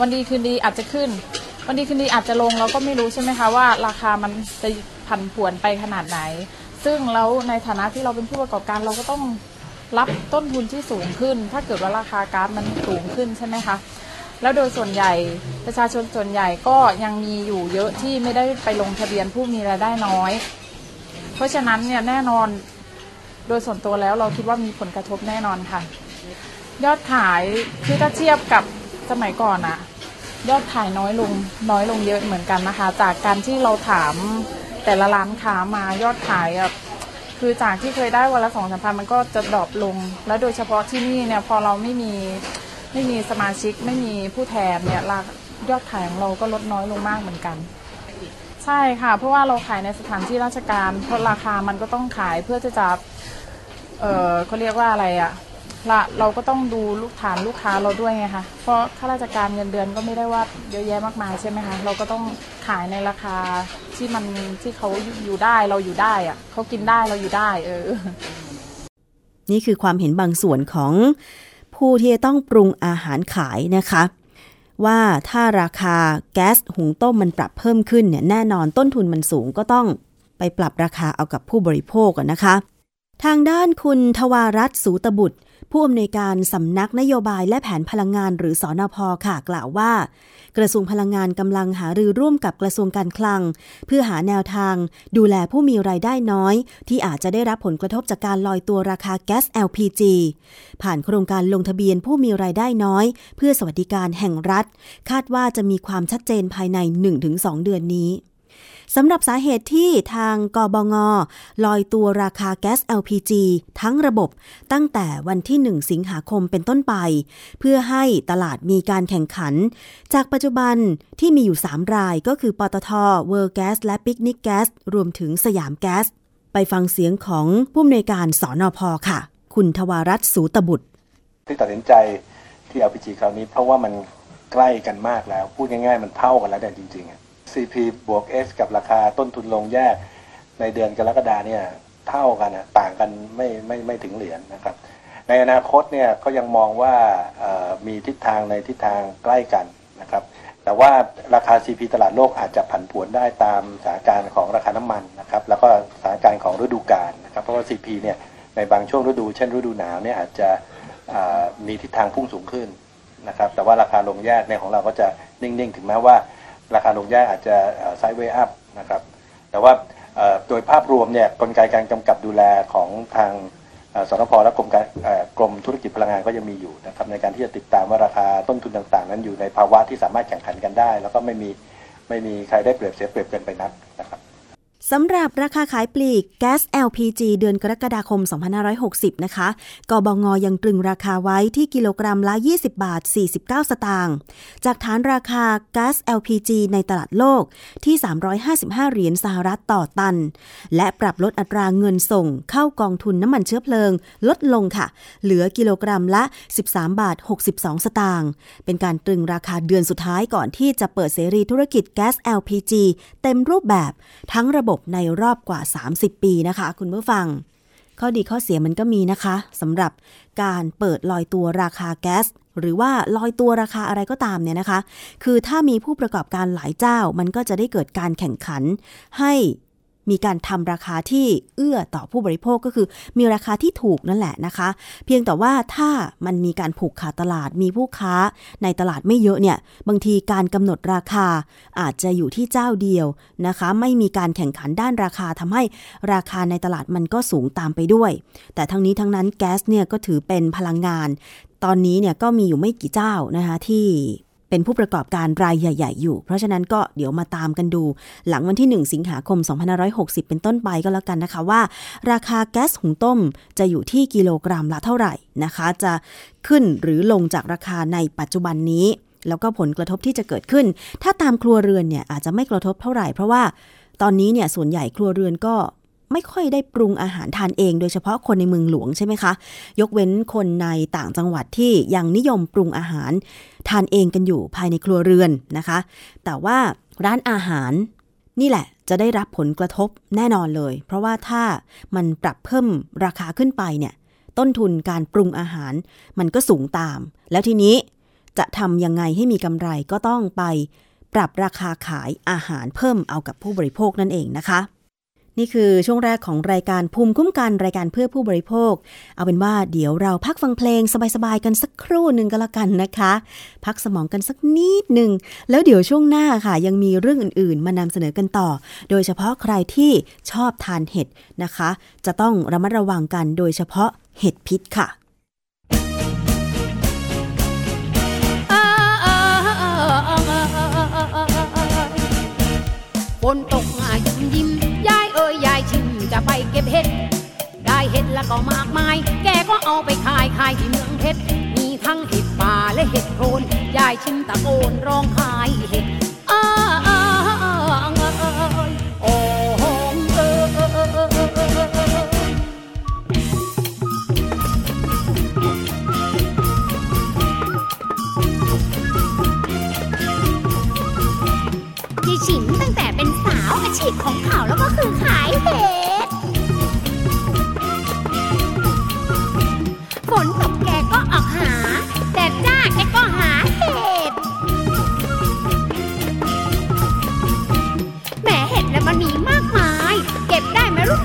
วันดีคืนดีอาจจะขึ้น วันดีคืนดีอาจจะลงเราก็ไม่รู้ใช่ไหมคะว่า ราคามันจะผันผวนไปขนาดไหน ซึ่งแล้วในฐานะที่เราเป็นผู้ประกอบการเราก็ต้องรับต้นทุนที่สูงขึ้น ถ้าเกิดว่าราคาก๊าซมันสูงขึ้นใช่ไหมคะแล้วโดยส่วนใหญ่ประชาชนส่วนใหญ่ก็ยังมีอยู่เยอะที่ไม่ได้ไปลงทะเบียนผู้มีรายได้น้อย เพราะฉะนั้นเนี่ยแน่นอนโดยส่วนตัวแล้วเราคิดว่ามีผลกระทบแน่นอนค่ะ ยอดขายคือถ้าเทียบกับสมัยก่อนอะยอดขายน้อยลงน้อยลงเยอะเหมือนกันนะคะ จากการที่เราถาม แต่ละร้านค้ามายอดขายอะคือจากที่เคยได้วันละสองสามพันมันก็จะดรอปลง และโดยเฉพาะที่นี่เนี่ยพอเราไม่มีไม่มีสมาชิกไม่มีผู้แทนเนี่ยรายอดขายของเราก็ลดน้อยลงมากเหมือนกัน ใช่ค่ะ เพราะว่าเราขายในสถานที่ราชการเพราะราคามันก็ต้องขายเพื่อที่จะเออเขาเรียกว่าอะไรอะ ละเราก็ต้องดูลูกฐานลูกค้าเราด้วยไงคะเพราะข้าราชการเงินเดือนก็ไม่ได้ว่าเยอะแยะมากมายใช่ไหมคะเราก็ต้องขายในราคาที่มันที่เขาอยู่ได้เราอยู่ได้อะเขากินได้เราอยู่ได้เออ นี่คือความเห็นบางส่วนของผู้ที่ต้องปรุงอาหารขายนะคะ ว่าถ้าราคาแก๊สหุงต้มมันปรับเพิ่มขึ้นเนี่ยแน่นอนต้นทุนมันสูงก็ต้องไปปรับราคาเอากับผู้บริโภคกันนะคะ ทางด้านคุณทวารัตน์สูตบุตร ผู้อำนวยการสำนักนโยบายและแผนพลังงานหรือสอนพค่ะ กล่าวว่า กระทรวงพลังงานกำลังหารือร่วมกับกระทรวงการคลัง เพื่อหาแนวทาง ดูแลผู้มีรายได้น้อย ที่อาจจะได้รับผลกระทบจากการลอยตัวราคาแก๊ส LPG ผ่านโครงการลงทะเบียนผู้มีรายได้น้อย เพื่อสวัสดิการแห่งรัฐ คาดว่าจะมีความชัดเจนภายใน 1-2 เดือนนี้ สำหรับสาเหตุที่ทางกบง ลอยตัวราคาแก๊ส LPG ทั้งระบบตั้งแต่วันที่ 1 สิงหาคมเป็นต้นไป เพื่อให้ตลาดมีการแข่งขัน จากปัจจุบันที่มีอยู่ 3 รายก็คือปตท. เวิลด์แก๊สและปิกนิกแก๊สรวมถึงสยามแก๊ส ไปฟังเสียงของผู้อำนวยการสอนอพค่ะ คุณทวารัฐ สูตะบุตร ที่ตัดสินใจที่ LPG คราวนี้เพราะว่ามันใกล้กันมากแล้ว พูดง่ายๆ มันเท่ากันแล้วแต่จริงๆ CP บวก S กับราคาต้นทุนโรงแยกในเดือนกรกฎาเนี่ยเท่ากันอะต่างกันไม่ไม่ไม่ถึงเหรียญนะครับ ในอนาคตเนี่ยก็ยังมองว่ามีทิศทางในทิศทางใกล้กันนะครับ แต่ว่าราคา CP ตลาดโลกอาจจะผันผวนได้ตามสถานการณ์ของราคาน้ำมันนะครับ แล้วก็สถานการณ์ของฤดูกาลนะครับ เพราะว่า CP เนี่ยในบางช่วงฤดู เช่นฤดูหนาวเนี่ยอาจจะมีทิศทางพุ่งสูงขึ้นนะครับ แต่ว่าราคาลงแยกเนี่ยของเราก็จะนิ่งๆ ถึงแม้ว่า ราคาลงแยกอาจจะไซด์เวย์อัพนะครับ แต่ว่าโดยภาพรวมเนี่ยกลไกการกำกับดูแลของทางสนพและกรมการกรมธุรกิจพลังงานก็ยังมีอยู่นะครับในการที่จะติดตามว่าราคาต้นทุนต่าง ๆ นั้นอยู่ในภาวะที่สามารถแข่งขันกันได้ แล้วก็ไม่มีไม่มีใครได้เปรียบเสียเปรียบเกินไปนักนะครับ สำหรับราคาขายปลีกแก๊ส LPG เดือนกรกฎาคม 2560 นะคะกบงยังตรึงราคาไว้ที่กิโลกรัมละ 20 บาท 49 สตางค์ จากฐานราคาแก๊ส LPG ในตลาดโลกที่ 355 เหรียญสหรัฐต่อตัน และปรับลดอัตราเงินส่งเข้ากองทุนน้ำมันเชื้อเพลิง ลดลงค่ะ เหลือกิโลกรัมละ 13 บาท 62 สตางค์ เป็นการตรึงราคาเดือนสุดท้ายก่อนที่จะเปิดเสรีธุรกิจแก๊ส LPG เต็มรูปแบบทั้งระบบในรอบกว่า 30 ปีนะคะ คุณผู้ฟัง ข้อดีข้อเสียมันก็มีนะคะสำหรับการเปิดลอยตัวราคาแก๊สหรือว่าลอยตัวราคาอะไรก็ตามเนี่ยนะคะ คือถ้ามีผู้ประกอบการหลายเจ้ามันก็จะได้เกิดการแข่งขันให้ มีการทำราคาที่เอื้อต่อผู้บริโภคก็คือ มีราคาที่ถูกนั่นแหละนะคะ เพียงแต่ว่าถ้ามันมีการผูกขาดตลาดมีผู้ค้าในตลาดไม่เยอะเนี่ยบางทีการกำหนดราคาอาจจะอยู่ที่เจ้าเดียวนะคะ ไม่มีการแข่งขันด้านราคาทำให้ราคาในตลาดมันก็สูงตามไปด้วย แต่ทั้งนี้ทั้งนั้นแก๊สเนี่ยก็ถือเป็นพลังงาน ตอนนี้เนี่ยก็มีอยู่ไม่กี่เจ้านะคะที่ เป็นผู้ประกอบการรายใหญ่ ๆ อยู่ เพราะฉะนั้นก็เดี๋ยวมาตามกันดู หลังวันที่ 1 สิงหาคม 2560 เป็นต้นไปก็แล้วกันนะคะว่า ราคาแก๊สหุงต้มจะอยู่ที่กิโลกรัมละเท่าไหร่นะคะ จะขึ้นหรือลงจากราคาในปัจจุบันนี้ แล้วก็ผลกระทบที่จะเกิดขึ้น ถ้าตามครัวเรือนเนี่ยอาจจะไม่กระทบเท่าไหร่เพราะว่าตอนนี้เนี่ยส่วนใหญ่ครัวเรือนก็ ไม่ค่อยได้ปรุงอาหารทานเอง โดยเฉพาะคนในเมืองหลวงใช่ไหมคะ ยกเว้นคนในต่างจังหวัดที่ยังนิยมปรุงอาหารทานเองกันอยู่ภายในครัวเรือนนะคะ แต่ว่าร้านอาหารนี่แหละจะได้รับผลกระทบแน่นอนเลย เพราะว่าถ้ามันปรับเพิ่มราคาขึ้นไปเนี่ยต้นทุนการปรุงอาหารมันก็สูงตาม แล้วทีนี้จะทำยังไงให้มีกำไรก็ต้องไปปรับราคาขายอาหารเพิ่มเอากับผู้บริโภคนั่นเองนะคะ นี่คือช่วงแรกของรายการภูมิคุ้มกันรายการเพื่อผู้บริโภค เอาเป็นว่าเดี๋ยวเราพักฟังเพลงสบายๆกันสักครู่หนึ่งก็แล้วกันนะคะ พักสมองกันสักนิดหนึ่งแล้วเดี๋ยวช่วงหน้าค่ะ ยังมีเรื่องอื่นๆ มานำเสนอกันต่อ โดยเฉพาะใครที่ชอบทานเห็ดนะคะ จะต้องระมัดระวังกันโดยเฉพาะเห็ดพิษค่ะฝนตกมายิ้มยิ้มยายเอ้าย จะไปเก็บเห็ด ได้เห็ดแล้วก็มากมาย แกก็เอาไปขายขายที่เมืองเพชร มีทั้งเห็ดป่าและเห็ดโคนยายชิมตะโกนร้องขายเห็ดอ้าอ้าอ้าเอ้ยโอ้โหเออเออเออเออเออเออเออยายฉิมตั้งแต่เป็นสาวอาชีพของเขาแล้วก็คือขายเห็ด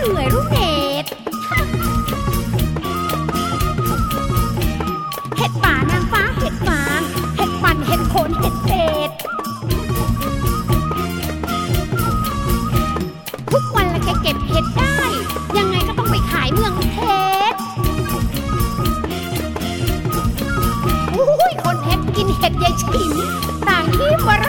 เหนื่อยรู้เห็ดเห็ดป่านางฟ้าเห็ดฟางเห็ดปันเห็ดโคนเห็ดเศษทุกวันละแกเก็บเห็ดได้ ยังไงก็ต้องไปขายเมืองเพชรอุ้ยคนเห็ดกินเห็ดยายฉิมต่างที่ว่าร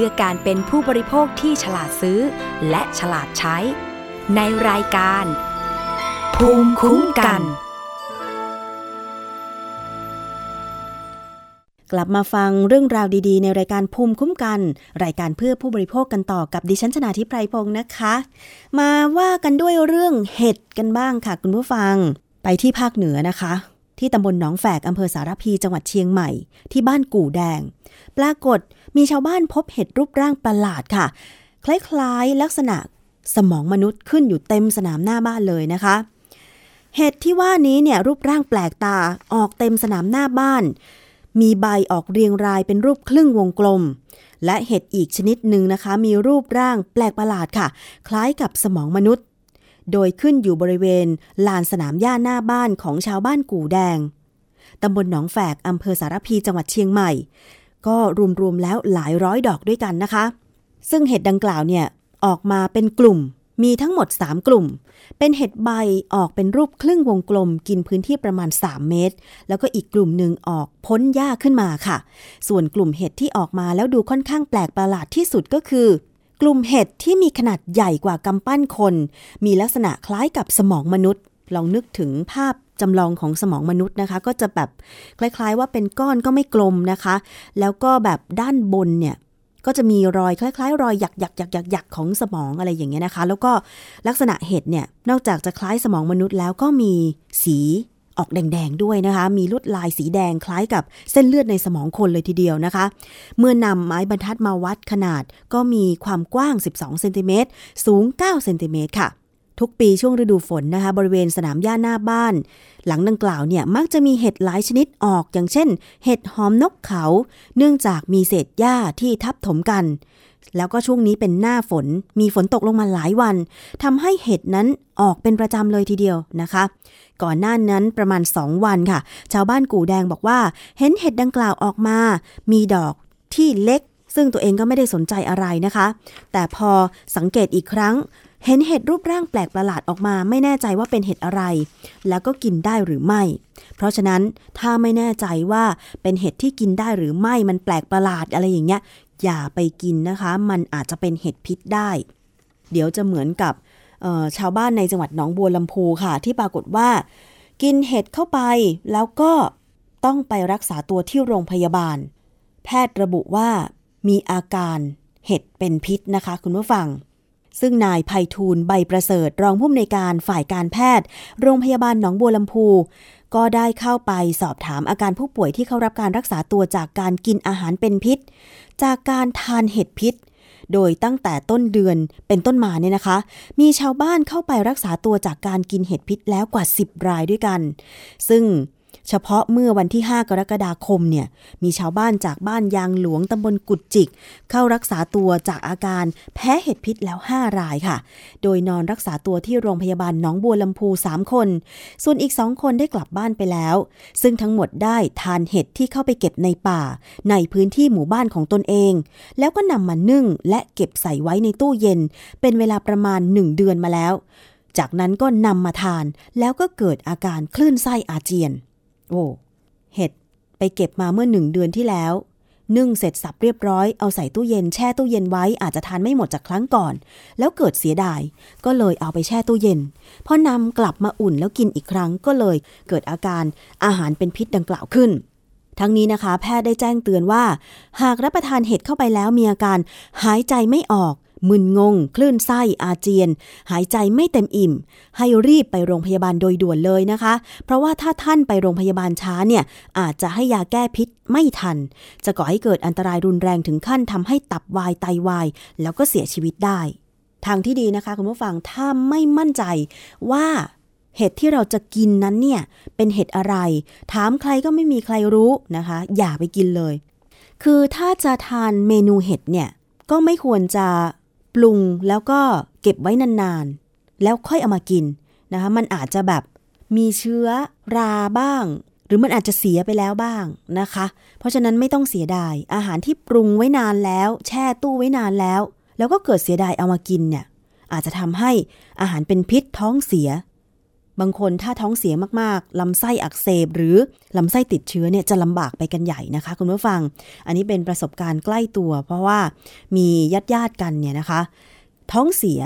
พื่อการเป็นผู้บริโภคที่ฉลาดซื้อ และฉลาดใช้ ในรายการ ภูมิคุ้มกัน กลับมาฟังเรื่องราวดีๆ ในรายการภูมิคุ้มกัน รายการเพื่อผู้บริโภคกันต่อกับดิฉันชนาทิพไพรพงศ์นะคะ มาว่ากันด้วยเรื่องเห็ดกันบ้างค่ะ คุณผู้ฟังไปที่ภาคเหนือนะคะที่ตำบลหนองแฝกอำเภอสารพีจังหวัดเชียงใหม่ ที่บ้านกู่แดง ปรากฏ มีชาวบ้านพบเห็ดรูปร่างประหลาดค่ะ คล้ายๆ ลักษณะสมองมนุษย์ขึ้นอยู่เต็มสนามหน้าบ้านเลยนะคะ เห็ดที่ว่านี้เนี่ยรูปร่างแปลกตาออกเต็มสนามหน้าบ้าน มีใบออกเรียงรายเป็นรูปครึ่งวงกลม และเห็ดอีกชนิดหนึ่งนะคะ มีรูปร่างแปลกประหลาดค่ะ คล้ายกับสมองมนุษย์ โดยขึ้นอยู่บริเวณลานสนามหญ้าหน้าบ้านของชาวบ้านกู่แดงตำบลหนองแฝกอำเภอสารพีจังหวัดเชียงใหม่ ก็รวมๆแล้วหลายร้อยดอกด้วยกันนะคะ ซึ่งเห็ดดังกล่าวเนี่ยออกมาเป็นกลุ่มมีทั้งหมด 3 กลุ่ม เป็นเห็ดใบออกเป็นรูปครึ่งวงกลมกินพื้นที่ประมาณ 3 เมตร แล้วก็อีกกลุ่มหนึ่งออกพ้นหญ้าขึ้นมาค่ะ ส่วนกลุ่มเห็ดที่ออกมาแล้วดูค่อนข้างแปลกประหลาดที่สุดก็คือ กลุ่มเห็ดที่มีขนาดใหญ่กว่ากำปั้นคน มีลักษณะคล้ายกับสมองมนุษย์ ลองนึกถึงภาพจำลองของสมองมนุษย์นะคะ ก็จะแบบคล้าย ๆ ว่าเป็นก้อนก็ไม่กลมนะคะ แล้วก็แบบด้านบนเนี่ยก็จะมีรอยคล้าย ๆ รอยหยักหยักหยักหยักหยักของสมองอะไรอย่างเงี้ยนะคะ แล้วก็ลักษณะเห็ดเนี่ยนอกจากจะคล้ายสมองมนุษย์แล้วก็มีสีออกแดง ๆ ด้วยนะคะ มีลวดลายสีแดงคล้ายกับเส้นเลือดในสมองคนเลยทีเดียวนะคะ เมื่อนำไม้บรรทัดมาวัดขนาดก็มีความกว้าง 12 เซนติเมตร สูง 9 เซนติเมตรค่ะ ทุกปีช่วงฤดูฝนนะคะ บริเวณสนามหญ้าหน้าบ้าน หลังดังกล่าวเนี่ยมักจะมีเห็ดหลายชนิดออกอย่างเช่น เห็ดหอมนกเขา เนื่องจากมีเศษหญ้าที่ทับถมกัน แล้วก็ช่วงนี้เป็นหน้าฝน มีฝนตกลงมาหลายวันทำให้เห็ดนั้นออกเป็นประจำเลยทีเดียวนะคะ ก่อนหน้านั้นประมาณ 2 วันค่ะ ชาวบ้านกู่แดงบอกว่า เห็นเห็ดดังกล่าวออกมา มีดอกที่เล็กซึ่งตัวเองก็ไม่ได้สนใจอะไรนะคะ แต่พอสังเกตอีกครั้ง เห็นเห็ดรูปร่างแปลกประหลาดออกมา ไม่แน่ใจว่าเป็นเห็ดอะไร แล้วก็กินได้หรือไม่ เพราะฉะนั้นถ้าไม่แน่ใจว่าเป็นเห็ดที่กินได้หรือไม่มันแปลกประหลาดอะไรอย่างเงี้ยอย่าไปกินนะคะ มันอาจจะเป็นเห็ดพิษได้ เดี๋ยวจะเหมือนกับชาวบ้านในจังหวัดหนองบัวลำพูค่ะ ที่ปรากฏว่า กินเห็ดเข้าไปแล้วก็ต้องไปรักษาตัวที่โรงพยาบาล แพทย์ระบุว่ามีอาการเห็ดเป็นพิษนะคะ คุณผู้ฟัง ซึ่งนายภัยทูลใบประเสริฐรองผู้อำนวยการฝ่ายการแพทย์ โรงพยาบาลหนองบัวลำพู ก็ได้เข้าไปสอบถามอาการผู้ป่วยที่เข้ารับการรักษาตัวจากการกินอาหารเป็นพิษ จากการทานเห็ดพิษ โดยตั้งแต่ต้นเดือนเป็นต้นมาเนี่ยนะคะ มีชาวบ้านเข้าไปรักษาตัวจากการกินเห็ดพิษแล้วกว่า 10 รายด้วยกัน ซึ่ง เฉพาะเมื่อวันที่ 5 กรกฎาคมเนี่ยมีชาวบ้านจากบ้านยางหลวงตำบลกุดจิก เข้ารักษาตัวจากอาการแพ้เห็ดพิษแล้ว 5 รายค่ะ โดยนอนรักษาตัวที่โรงพยาบาลหนองบัวลำพู 3 คน ส่วนอีก 2 คนได้กลับบ้านไปแล้ว ซึ่งทั้งหมดได้ทานเห็ดที่เข้าไปเก็บในป่า ในพื้นที่หมู่บ้านของตนเอง แล้วก็นำมานึ่งและเก็บใส่ไว้ในตู้เย็น เป็นเวลาประมาณ 1 เดือนมาแล้ว จากนั้นก็นำมาทานแล้วก็เกิดอาการคลื่นไส้อาเจียน โอ้เห็ดไปเก็บมาเมื่อหนึ่งเดือนที่แล้ว นึ่งเสร็จสับเรียบร้อยเอาใส่ตู้เย็นแช่ตู้เย็นไว้อาจจะทานไม่หมดจากครั้งก่อน แล้วเกิดเสียดาย ก็เลยเอาไปแช่ตู้เย็นพอนำกลับมาอุ่นแล้วกินอีกครั้งก็เลยเกิดอาการอาหารเป็นพิษดังกล่าวขึ้น ทั้งนี้นะคะ แพทย์ได้แจ้งเตือนว่า หากรับประทานเห็ดเข้าไปแล้วมีอาการหายใจไม่ออก มึนงง คลื่นไส้อาเจียน หายใจไม่เต็มอิ่ม ให้รีบไปโรงพยาบาลโดยด่วนเลยนะคะ เพราะว่าถ้าท่านไปโรงพยาบาลช้าเนี่ยอาจจะให้ยาแก้พิษไม่ทัน จะก่อให้เกิดอันตรายรุนแรงถึงขั้นทำให้ตับวายไตวาย แล้วก็เสียชีวิตได้ ทางที่ดีนะคะคุณผู้ฟังถ้าไม่มั่นใจว่าเห็ดที่เราจะกินนั้นเนี่ยเป็นเห็ดอะไร ถามใครก็ไม่มีใครรู้นะคะ อย่าไปกินเลย คือถ้าจะทานเมนูเห็ดเนี่ยก็ไม่ควรจะ ปรุงแล้วก็เก็บไว้นานๆ แล้วค่อยเอามากินนะคะมันอาจจะแบบมีเชื้อราบ้าง หรือมันอาจจะเสียไปแล้วบ้างนะคะ เพราะฉะนั้นไม่ต้องเสียดาย อาหารที่ปรุงไว้นานแล้ว แช่ตู้ไว้นานแล้ว แล้วก็เกิดเสียดายเอามากินเนี่ยอาจจะทำให้อาหารเป็นพิษท้องเสีย บางคนถ้าท้องเสียมากๆลำไส้อักเสบ หรือลำไส้ติดเชื้อเนี่ยจะลำบากไปกันใหญ่นะคะ คุณผู้ฟัง อันนี้เป็นประสบการณ์ใกล้ตัว เพราะว่ามีญาติญาติกันเนี่ยนะคะ ท้องเสีย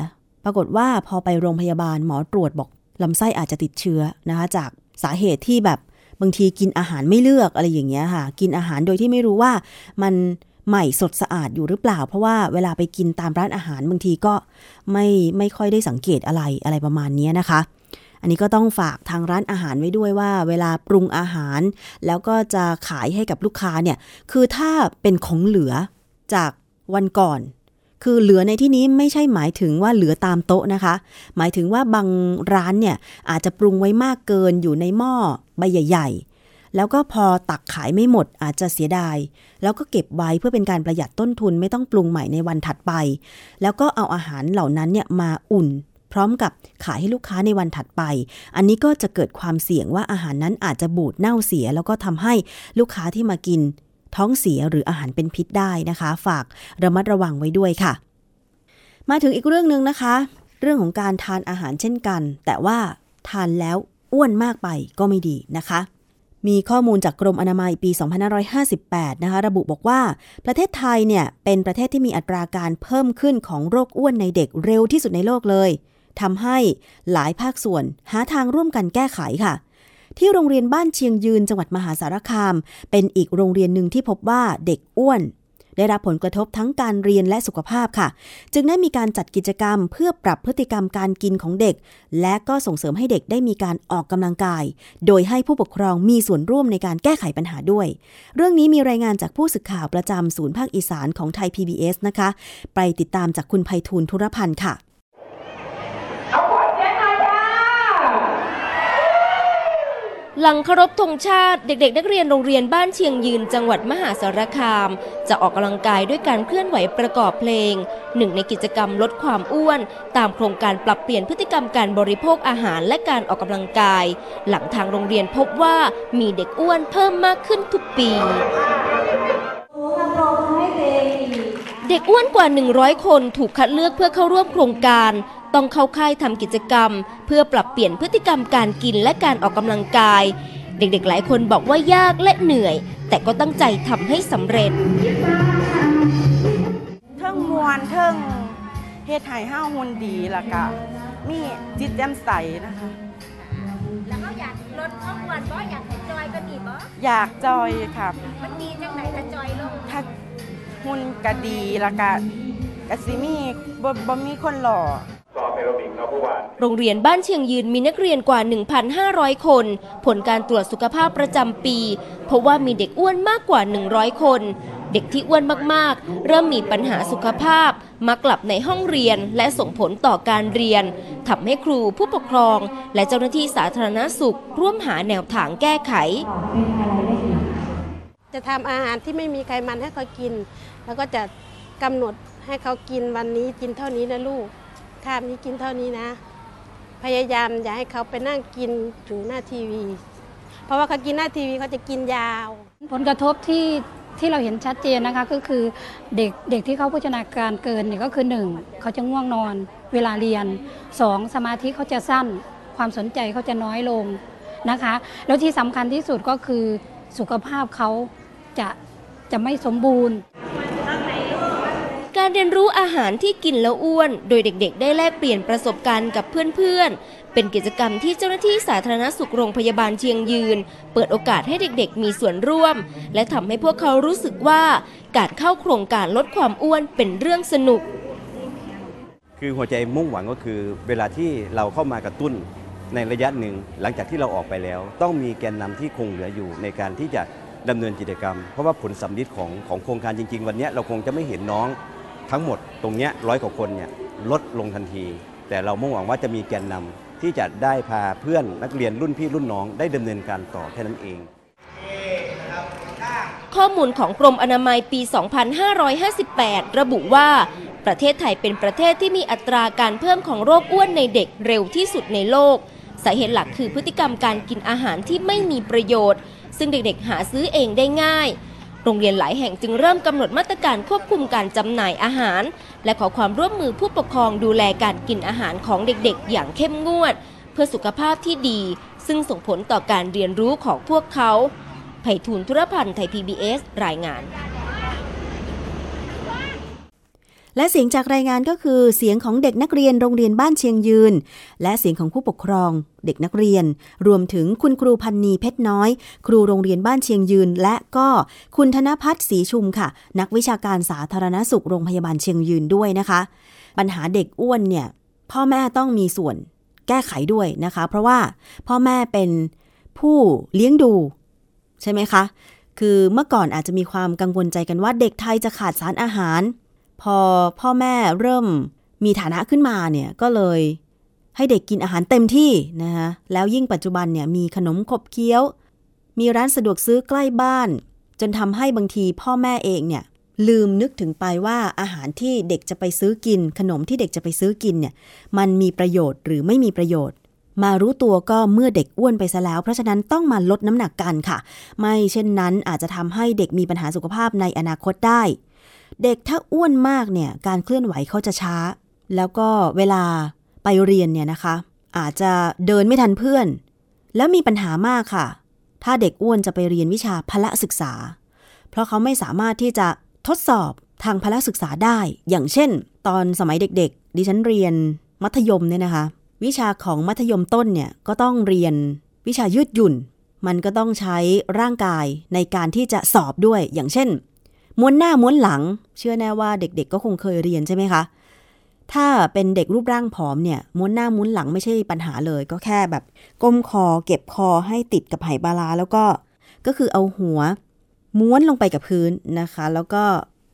ปรากฏว่าพอไปโรงพยาบาลหมอตรวจบอกลำไส้อาจจะติดเชื้อนะคะ จากสาเหตุที่แบบบางทีกินอาหารไม่เลือกอะไรอย่างเงี้ยค่ะ กินอาหารโดยที่ไม่รู้ว่ามันใหม่สดสะอาดอยู่หรือเปล่า เพราะว่าเวลาไปกินตามร้านอาหารบางทีก็ไม่ไม่ค่อยได้สังเกตอะไรอะไรประมาณนี้นะคะ อันนี้ก็ต้องฝากทางร้านอาหารไว้ด้วยว่า เวลาปรุงอาหาร แล้วก็จะขายให้กับลูกค้าเนี่ย คือถ้าเป็นของเหลือจากวันก่อน คือเหลือในที่นี้ไม่ใช่หมายถึงว่าเหลือตามโต๊ะนะคะ หมายถึงว่าบางร้านเนี่ยอาจจะปรุงไว้มากเกินอยู่ในหม้อใบใหญ่ ๆแล้วก็พอตักขายไม่หมดอาจจะเสียดาย แล้วก็เก็บไว้เพื่อเป็นการประหยัดต้นทุนไม่ต้องปรุงใหม่ในวันถัดไป แล้วก็เอาอาหารเหล่านั้นเนี่ยมาอุ่น พร้อมกับขายให้ลูกค้าในวันถัดไป อันนี้ก็จะเกิดความเสี่ยงว่าอาหารนั้นอาจจะบูดเน่าเสีย แล้วก็ทำให้ลูกค้าที่มากิน ท้องเสียหรืออาหารเป็นพิษได้นะคะ ฝากระมัดระวังไว้ด้วยค่ะ มาถึงอีกเรื่องหนึ่งนะคะ เรื่องของการทานอาหารเช่นกัน แต่ว่าทานแล้วอ้วนมากไปก็ไม่ดีนะคะมีข้อมูลจากกรมอนามัยปี 2558 นะคะ ระบุบอกว่า ประเทศไทยเนี่ย เป็นประเทศที่มีอัตราการเพิ่มขึ้นของโรคอ้วนในเด็กเร็วที่สุดในโลกเลย ทำให้หลายภาคส่วนหาทางร่วมกันแก้ไขค่ะ ที่โรงเรียนบ้านเชียงยืนจังหวัดมหาสารคาม เป็นอีกโรงเรียนหนึ่งที่พบว่าเด็กอ้วน ได้รับผลกระทบทั้งการเรียนและสุขภาพค่ะ จึงได้มีการจัดกิจกรรม เพื่อปรับพฤติกรรมการกินของเด็ก และก็ส่งเสริมให้เด็กได้มีการออกกำลังกาย โดยให้ผู้ปกครองมีส่วนร่วมในการแก้ไขปัญหาด้วย เรื่องนี้มีรายงานจากผู้สื่อข่าวประจำศูนย์ภาคอีสานของไทย PBS นะคะ ไปติดตามจากคุณไพฑูรย์ธุรพันธ์ค่ะ หลังเคารพธงชาติเด็กๆ นักเรียนโรงเรียนบ้านเชียงยืนจังหวัดมหาสารคาม จะออกกำลังกายด้วยการเคลื่อนไหวประกอบเพลง หนึ่งในกิจกรรมลดความอ้วน ตามโครงการปรับเปลี่ยนพฤติกรรมการบริโภคอาหารและการออกกำลังกาย หลังทางโรงเรียนพบว่ามีเด็กอ้วนเพิ่มมากขึ้นทุกปีเด็กอ้วนกว่า 100 คนถูกคัดเลือกเพื่อเข้าร่วมโครงการ ต้องเข้าค่ายทำกิจกรรม เพื่อปรับเปลี่ยนพฤติกรรมการกินและการออกกำลังกาย เด็กๆหลายคนบอกว่ายากและเหนื่อย แต่ก็ตั้งใจทำให้สำเร็จเทิงมวนเทิงเฮ็ดให้ห้าหุ่นดีแล้วก็มีจิตแจ่มใสนะคะแล้วก็อยากลดความอ้วนบ่อยากให้จอยก็ดีบ่อยากจอยครับมันดีจังไหนถ้าจอยลงถ้าหุ่นก็ดีแล้วก็ก็สิมีบ่บ่มีคนหล่อ โรงเรียนบ้านเชียงยืนมีนักเรียนกว่า 1,500 คน ผลการตรวจสุขภาพประจำปีพบว่ามีเด็กอ้วนมากกว่า 100 คน เด็กที่อ้วนมากๆ เริ่มมีปัญหาสุขภาพมักกลับในห้องเรียนและส่งผลต่อการเรียนทำให้ครูผู้ปกครอง และเจ้าหน้าที่สาธารณสุข ร่วมหาแนวทางแก้ไข จะทำอาหารที่ไม่มีไขมันให้เขากิน แล้วก็จะกำหนดให้เขากินวันนี้กินเท่านี้นะลูก คาบนี้กินเท่านี้นะ พยายามอย่าให้เขาไปนั่งกินอยู่หน้าทีวี เพราะว่าเขากินหน้าทีวีเขาจะกินยาว ผลกระทบที่ที่เราเห็นชัดเจนนะคะก็คือเด็กเด็กที่เขาโภชนาการเกินเนี่ยก็คือหนึ่งเขาจะง่วงนอน เวลาเรียนสองสมาธิเขาจะสั้น ความสนใจเขาจะน้อยลงนะคะ แล้วที่สำคัญที่สุดก็คือสุขภาพเขาจะจะไม่สมบูรณ์ การเรียนรู้อาหารที่กินแล้วอ้วน โดยเด็กๆ ได้แลกเปลี่ยนประสบการณ์กับเพื่อนๆ เป็นกิจกรรมที่เจ้าหน้าที่สาธารณสุขโรงพยาบาลเชียงยืน เปิดโอกาสให้เด็กๆ มีส่วนร่วม และทำให้พวกเขารู้สึกว่า การเข้าโครงการลดความอ้วนเป็นเรื่องสนุก คือหัวใจมุ่งหวังก็คือ เวลาที่เราเข้ามากระตุ้นในระยะหนึ่งหลังจากที่เราออกไปแล้ว ต้องมีแกนนำที่คงเหลืออยู่ในการที่จะดำเนินกิจกรรม เพราะว่าผลสำลิดของของโครงการจริง ๆ วันนี้เราคงจะไม่เห็นน้อง ทั้งหมดตรงนี้ร้อยกว่าคนเนี่ยลดลงทันที แต่เรามุ่งหวังว่าจะมีแกนนำที่จะได้พาเพื่อนนักเรียนรุ่นพี่รุ่นน้องได้ดำเนินการต่อแค่นั้นเอง ข้อมูลของกรมอนามัยปี 2558 ระบุว่า ประเทศไทยเป็นประเทศที่มีอัตราการเพิ่มของโรคอ้วนในเด็กเร็วที่สุดในโลก สาเหตุหลักคือพฤติกรรมการกินอาหารที่ไม่มีประโยชน์ ซึ่งเด็กๆหาซื้อเองได้ง่าย โรงเรียนหลายแห่งจึงเริ่มกำหนดมาตรการควบคุมการจำหน่ายอาหาร และขอความร่วมมือผู้ปกครองดูแลการกินอาหารของเด็กๆ อย่างเข้มงวด เพื่อสุขภาพที่ดี ซึ่งส่งผลต่อการเรียนรู้ของพวกเขาไผ่ทูลธุรพันธ์ไทย PBS รายงาน และเสียงจากรายงานก็คือเสียงของเด็กนักเรียนโรงเรียนบ้านเชียงยืน และเสียงของผู้ปกครอง เด็กนักเรียน รวมถึงคุณครูพันนีเพชรน้อย ครูโรงเรียนบ้านเชียงยืน และก็คุณธนพัฒน์ศรีชุมค่ะ นักวิชาการสาธารณสุขโรงพยาบาลเชียงยืนด้วยนะคะ ปัญหาเด็กอ้วนเนี่ยพ่อแม่ต้องมีส่วนแก้ไขด้วยนะคะ เพราะว่าพ่อแม่เป็นผู้เลี้ยงดู ใช่ไหมคะ คือเมื่อก่อนอาจจะมีความกังวลใจกันว่าเด็กไทยจะขาดสารอาหาร พอพ่อแม่เริ่มมีฐานะขึ้นมาเนี่ยก็เลยให้เด็กกินอาหารเต็มที่นะคะแล้วยิ่งปัจจุบันเนี่ยมีขนมขบเคี้ยว มีร้านสะดวกซื้อใกล้บ้าน จนทำให้บางทีพ่อแม่เองเนี่ยลืมนึกถึงไปว่าอาหารที่เด็กจะไปซื้อกิน ขนมที่เด็กจะไปซื้อกินเนี่ยมันมีประโยชน์หรือไม่มีประโยชน์ มารู้ตัวก็เมื่อเด็กอ้วนไปซะแล้ว เพราะฉะนั้นต้องมาลดน้ำหนักกันค่ะ ไม่เช่นนั้นอาจจะทำให้เด็กมีปัญหาสุขภาพในอนาคตได้ เด็กถ้าอ้วนมากเนี่ยการเคลื่อนไหวเขาจะช้า แล้วก็เวลาไปเรียนเนี่ยนะคะ อาจจะเดินไม่ทันเพื่อน แล้วมีปัญหามากค่ะ ถ้าเด็กอ้วนจะไปเรียนวิชาพละศึกษา เพราะเขาไม่สามารถที่จะทดสอบทางพละศึกษาได้ อย่างเช่น ตอนสมัยเด็กๆ ดิฉันเรียนมัธยมเนี่ยนะคะ วิชาของมัธยมต้นเนี่ยก็ต้องเรียนวิชายืดหยุ่น มันก็ต้องใช้ร่างกายในการที่จะสอบด้วย อย่างเช่น ม้วนหน้าม้วนหลัง เชื่อแน่ว่าเด็กๆ ก็คงเคยเรียนใช่ไหมคะ ถ้าเป็นเด็กรูปร่างผอมเนี่ย ม้วนหน้าม้วนหลังไม่ใช่ปัญหาเลย ก็แค่แบบก้มคอ เก็บคอให้ติดกับไหปลาร้าแล้วก็ก็คือเอาหัว ม้วนลงไปกับพื้นนะคะ แล้วก็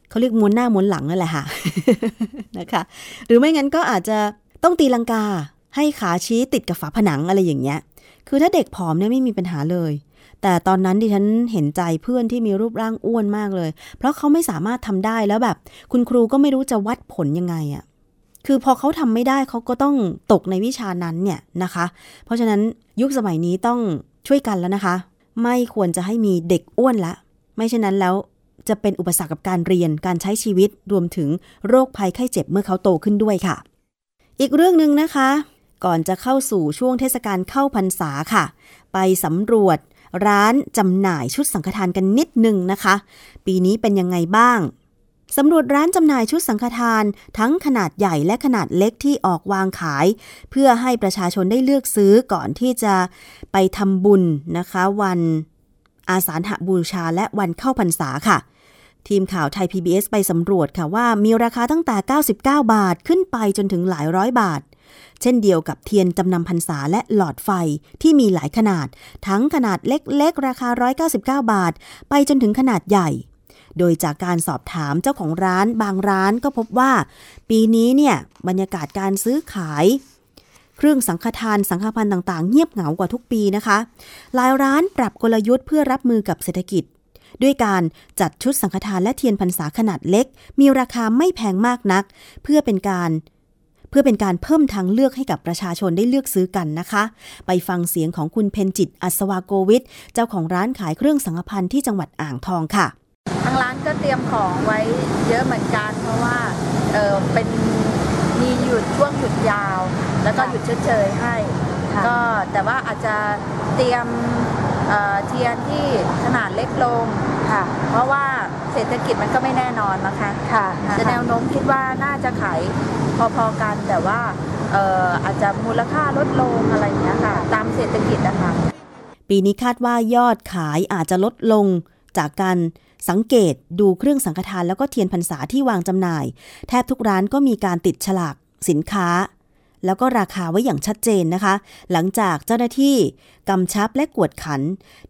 เขาเรียกม้วนหน้าม้วนหลังนั่นแหละค่ะนะคะ หรือไม่งั้นก็อาจจะต้องตีลังกาให้ขาชี้ติดกับฝาผนังอะไรอย่างเงี้ย คือถ้าเด็กผอมเนี่ยไม่มีปัญหาเลย แต่ตอนนั้นดิฉันเห็นใจเพื่อนที่มีรูปร่างอ้วนมากเลย เพราะเขาไม่สามารถทำได้แล้วแบบ คุณครูก็ไม่รู้จะวัดผลยังไงอะ่ะคือพอเขาทำไม่ได้เขาก็ต้องตกในวิชานั้นเนี่ยนะคะ เพราะฉะนั้นยุคสมัยนี้ต้องช่วยกันแล้วนะคะ ไม่ควรจะให้มีเด็กอ้วนละ ไม่เช่นนั้นแล้วจะเป็นอุปสรรคกับการเรียนการใช้ชีวิตรวมถึงโรคภัยไข้เจ็บเมื่อเขาโตขึ้นด้วยค่ะ อีกเรื่องหนึ่งนะคะ ก่อนจะเข้าสู่ช่วงเทศกาลเข้าพรรษาค่ะ ไปสำรวจ ร้านจำหน่ายชุดสังฆทานกันนิดหนึ่งนะคะ ปีนี้เป็นยังไงบ้างสำรวจร้านจำหน่ายชุดสังฆทาน ทั้งขนาดใหญ่และขนาดเล็กที่ออกวางขาย เพื่อให้ประชาชนได้เลือกซื้อก่อนที่จะไปทำบุญนะคะ วันอาสาฬหบูชาและวันเข้าพรรษาค่ะ ทีมข่าวไทย PBS ไปสำรวจค่ะว่ามีราคาตั้งแต่ 99 บาทขึ้นไปจนถึงหลายร้อยบาท เช่นเดียวกับเทียนจำนำพรรษาและหลอดไฟที่มีหลายขนาด ทั้งขนาดเล็กๆ ราคา 199 บาท ไปจนถึงขนาดใหญ่ โดยจากการสอบถามเจ้าของร้านบางร้านก็พบว่า ปีนี้เนี่ยบรรยากาศการซื้อขายเครื่องสังฆทานสังฆพันธ์ต่างๆ เงียบเหงากว่าทุกปีนะคะ หลายร้านปรับกลยุทธ์เพื่อรับมือกับเศรษฐกิจ ด้วยการจัดชุดสังฆทานและเทียนพรรษาขนาดเล็ก มีราคาไม่แพงมากนัก เพื่อเป็นการ เพื่อเป็นการเพิ่มทางเลือกให้กับประชาชนได้เลือกซื้อกันนะคะ ไปฟังเสียงของคุณเพนจิตอัศวาโกวิทเจ้าของร้านขายเครื่องสังฆพันธ์ที่จังหวัดอ่างทองค่ะ ทางร้านก็เตรียมของไว้เยอะเหมือนกัน เพราะว่าเออเป็นมีหยุดช่วงหยุดยาว แล้วก็หยุดเฉยๆให้ ก็แต่ว่าอาจจะเตรียม เอ่อเทียนที่ขนาดเล็กลงค่ะ เพราะว่าเศรษฐกิจมันก็ไม่แน่นอนนะคะค่ะจะแนวโน้มคิดว่าน่าจะขายพอๆกันแต่ว่าเอ่ออาจจะมูลค่าลดลงอะไรอย่างเงี้ยค่ะ ตามเศรษฐกิจนะคะปีนี้คาดว่ายอดขายอาจจะลดลงจากการสังเกตดูเครื่องสังฆทานแล้วก็เทียนพรรษาที่วางจำหน่าย แทบทุกร้านก็มีการติดฉลากสินค้า แล้วก็ราคาไว้อย่างชัดเจนนะคะ หลังจากเจ้าหน้าที่กำชับและกวดขัน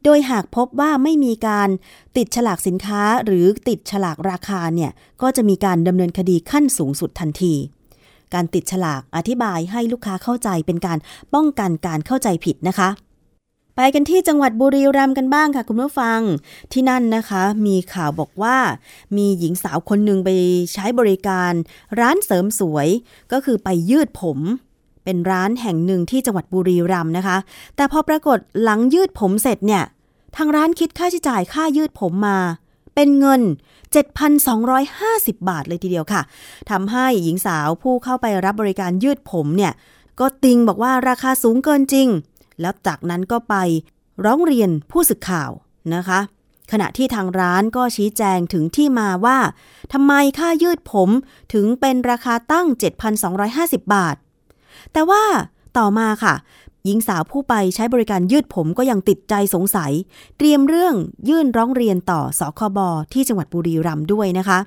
โดยหากพบว่าไม่มีการติดฉลากสินค้าหรือติดฉลากราคาเนี่ยก็จะมีการดำเนินคดีขั้นสูงสุดทันที การติดฉลากอธิบายให้ลูกค้าเข้าใจเป็นการป้องกันการเข้าใจผิดนะคะ ไปกันที่จังหวัดบุรีรัมย์กันบ้างค่ะ คุณผู้ฟัง ที่นั่นนะคะ มีข่าวบอกว่า มีหญิงสาวคนหนึ่งไปใช้บริการ ร้านเสริมสวย ก็คือไปยืดผม เป็นร้านแห่งหนึ่งที่จังหวัดบุรีรัมย์นะคะ แต่พอปรากฏหลังยืดผมเสร็จเนี่ย ทางร้านคิดค่าใช้จ่ายค่ายืดผมมาเป็นเงิน 7,250 บาทเลยทีเดียวค่ะ ทำให้หญิงสาวผู้เข้าไปรับบริการยืดผมเนี่ย ก็ติงบอกว่าราคาสูงเกินจริง แล้วจากนั้นก็ไปร้องเรียนผู้สื่อข่าวนะคะ ขณะที่ทางร้านก็ชี้แจงถึงที่มาว่าทำไมค่ายืดผมถึงเป็นราคาตั้ง 7,250 บาท แต่ว่าต่อมาค่ะ หญิงสาวผู้ไปใช้บริการยืดผมก็ยังติดใจสงสัย เตรียมเรื่องยื่นร้องเรียนต่อสคบที่จังหวัดบุรีรัมย์ด้วยนะคะ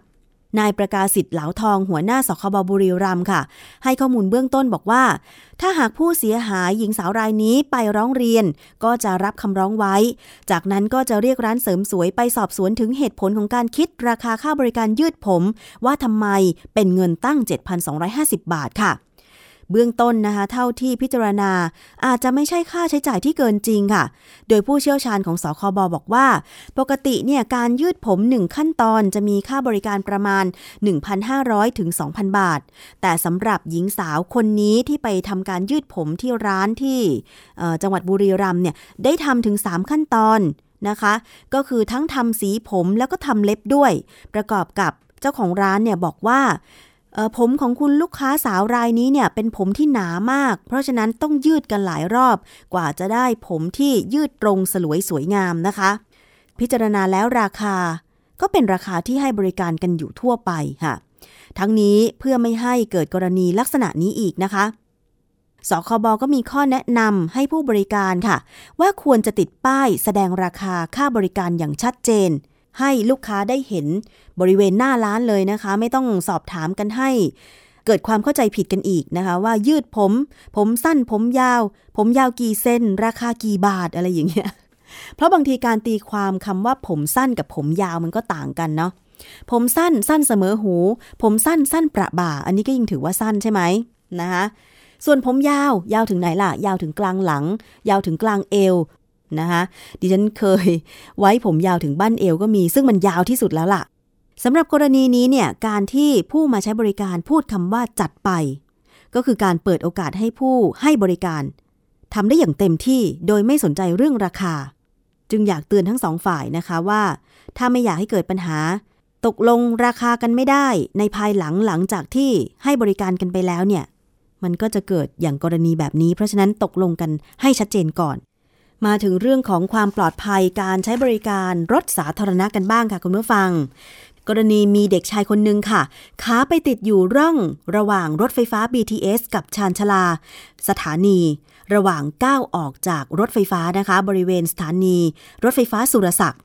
นายประกาศสิทธิ์เหลาทองหัวหน้าสคบบุรีรัมย์ค่ะ ให้ข้อมูลเบื้องต้นบอกว่า ถ้าหากผู้เสียหายหญิงสาวรายนี้ไปร้องเรียน ก็จะรับคำร้องไว้ จากนั้นก็จะเรียกร้านเสริมสวยไปสอบสวนถึงเหตุผลของการคิดราคาค่าบริการยืดผม ว่าทำไมเป็นเงินตั้ง 7,250 บาทค่ะ เบื้องต้นนะคะเท่าที่พิจารณาอาจจะไม่ใช่ค่าใช้จ่ายที่เกินจริงค่ะ โดยผู้เชี่ยวชาญของสคบบอกว่า ปกติเนี่ยการยืดผม 1 ขั้นตอนจะมีค่าบริการประมาณ 1,500 ถึง 2,000 บาท แต่สำหรับหญิงสาวคนนี้ที่ไปทำการยืดผมที่ร้านที่จังหวัดบุรีรัมย์เนี่ยได้ทำถึง 3 ขั้นตอนนะคะ ก็คือทั้งทำสีผมแล้วก็ทำเล็บด้วย ประกอบกับเจ้าของร้านเนี่ยบอกว่า ผมของคุณลูกค้าสาวรายนี้เนี่ยเป็นผมที่หนามาก เพราะฉะนั้นต้องยืดกันหลายรอบ กว่าจะได้ผมที่ยืดตรงสลวยสวยงามนะคะ พิจารณาแล้วราคา ก็เป็นราคาที่ให้บริการกันอยู่ทั่วไปค่ะ ทั้งนี้เพื่อไม่ให้เกิดกรณีลักษณะนี้อีกนะคะสคบก็มีข้อแนะนำให้ผู้บริการค่ะ ว่าควรจะติดป้ายแสดงราคาค่าบริการอย่างชัดเจน ให้ลูกค้าได้เห็นบริเวณหน้าร้านเลยนะคะ ไม่ต้องสอบถามกันให้ เกิดความเข้าใจผิดกันอีกนะคะ ว่ายืดผม ผมสั้นผมยาว ผมยาวกี่เซนราคากี่บาทอะไรอย่างเงี้ยเพราะบางทีการตีความคำว่าผมสั้นกับผมยาวมันก็ต่างกันเนาะผมสั้นสั้นเสมอหู ผมสั้นสั้นประบ่า อันนี้ก็ยิ่งถือว่าสั้นใช่ไหมนะคะส่วนผมยาว ยาวถึงไหนล่ะ ยาวถึงกลางหลัง ยาวถึงกลางเอว นะคะดิฉันเคยไว้ผมยาวถึงบั้นเอวก็มี ซึ่งมันยาวที่สุดแล้วล่ะสำหรับกรณีนี้เนี่ยการที่ผู้มาใช้บริการพูดคำว่าจัดไป ก็คือการเปิดโอกาสให้ผู้ให้บริการทำได้อย่างเต็มที่โดยไม่สนใจเรื่องราคา จึงอยากเตือนทั้งสองฝ่ายนะคะว่า ถ้าไม่อยากให้เกิดปัญหา ตกลงราคากันไม่ได้ในภายหลังหลังจากที่ให้บริการกันไปแล้วเนี่ยมันก็จะเกิดอย่างกรณีแบบนี้ เพราะฉะนั้นตกลงกันให้ชัดเจนก่อน มาถึงเรื่องของความปลอดภัยการใช้บริการรถสาธารณะกันบ้างค่ะคุณผู้ฟัง กรณีมีเด็กชายคนหนึ่งค่ะขาไปติดอยู่ร่องระหว่างรถไฟฟ้า BTS กับชานชาลา สถานี ระหว่างก้าวออกจากรถไฟฟ้านะคะ บริเวณสถานี รถไฟฟ้าสุรศักดิ์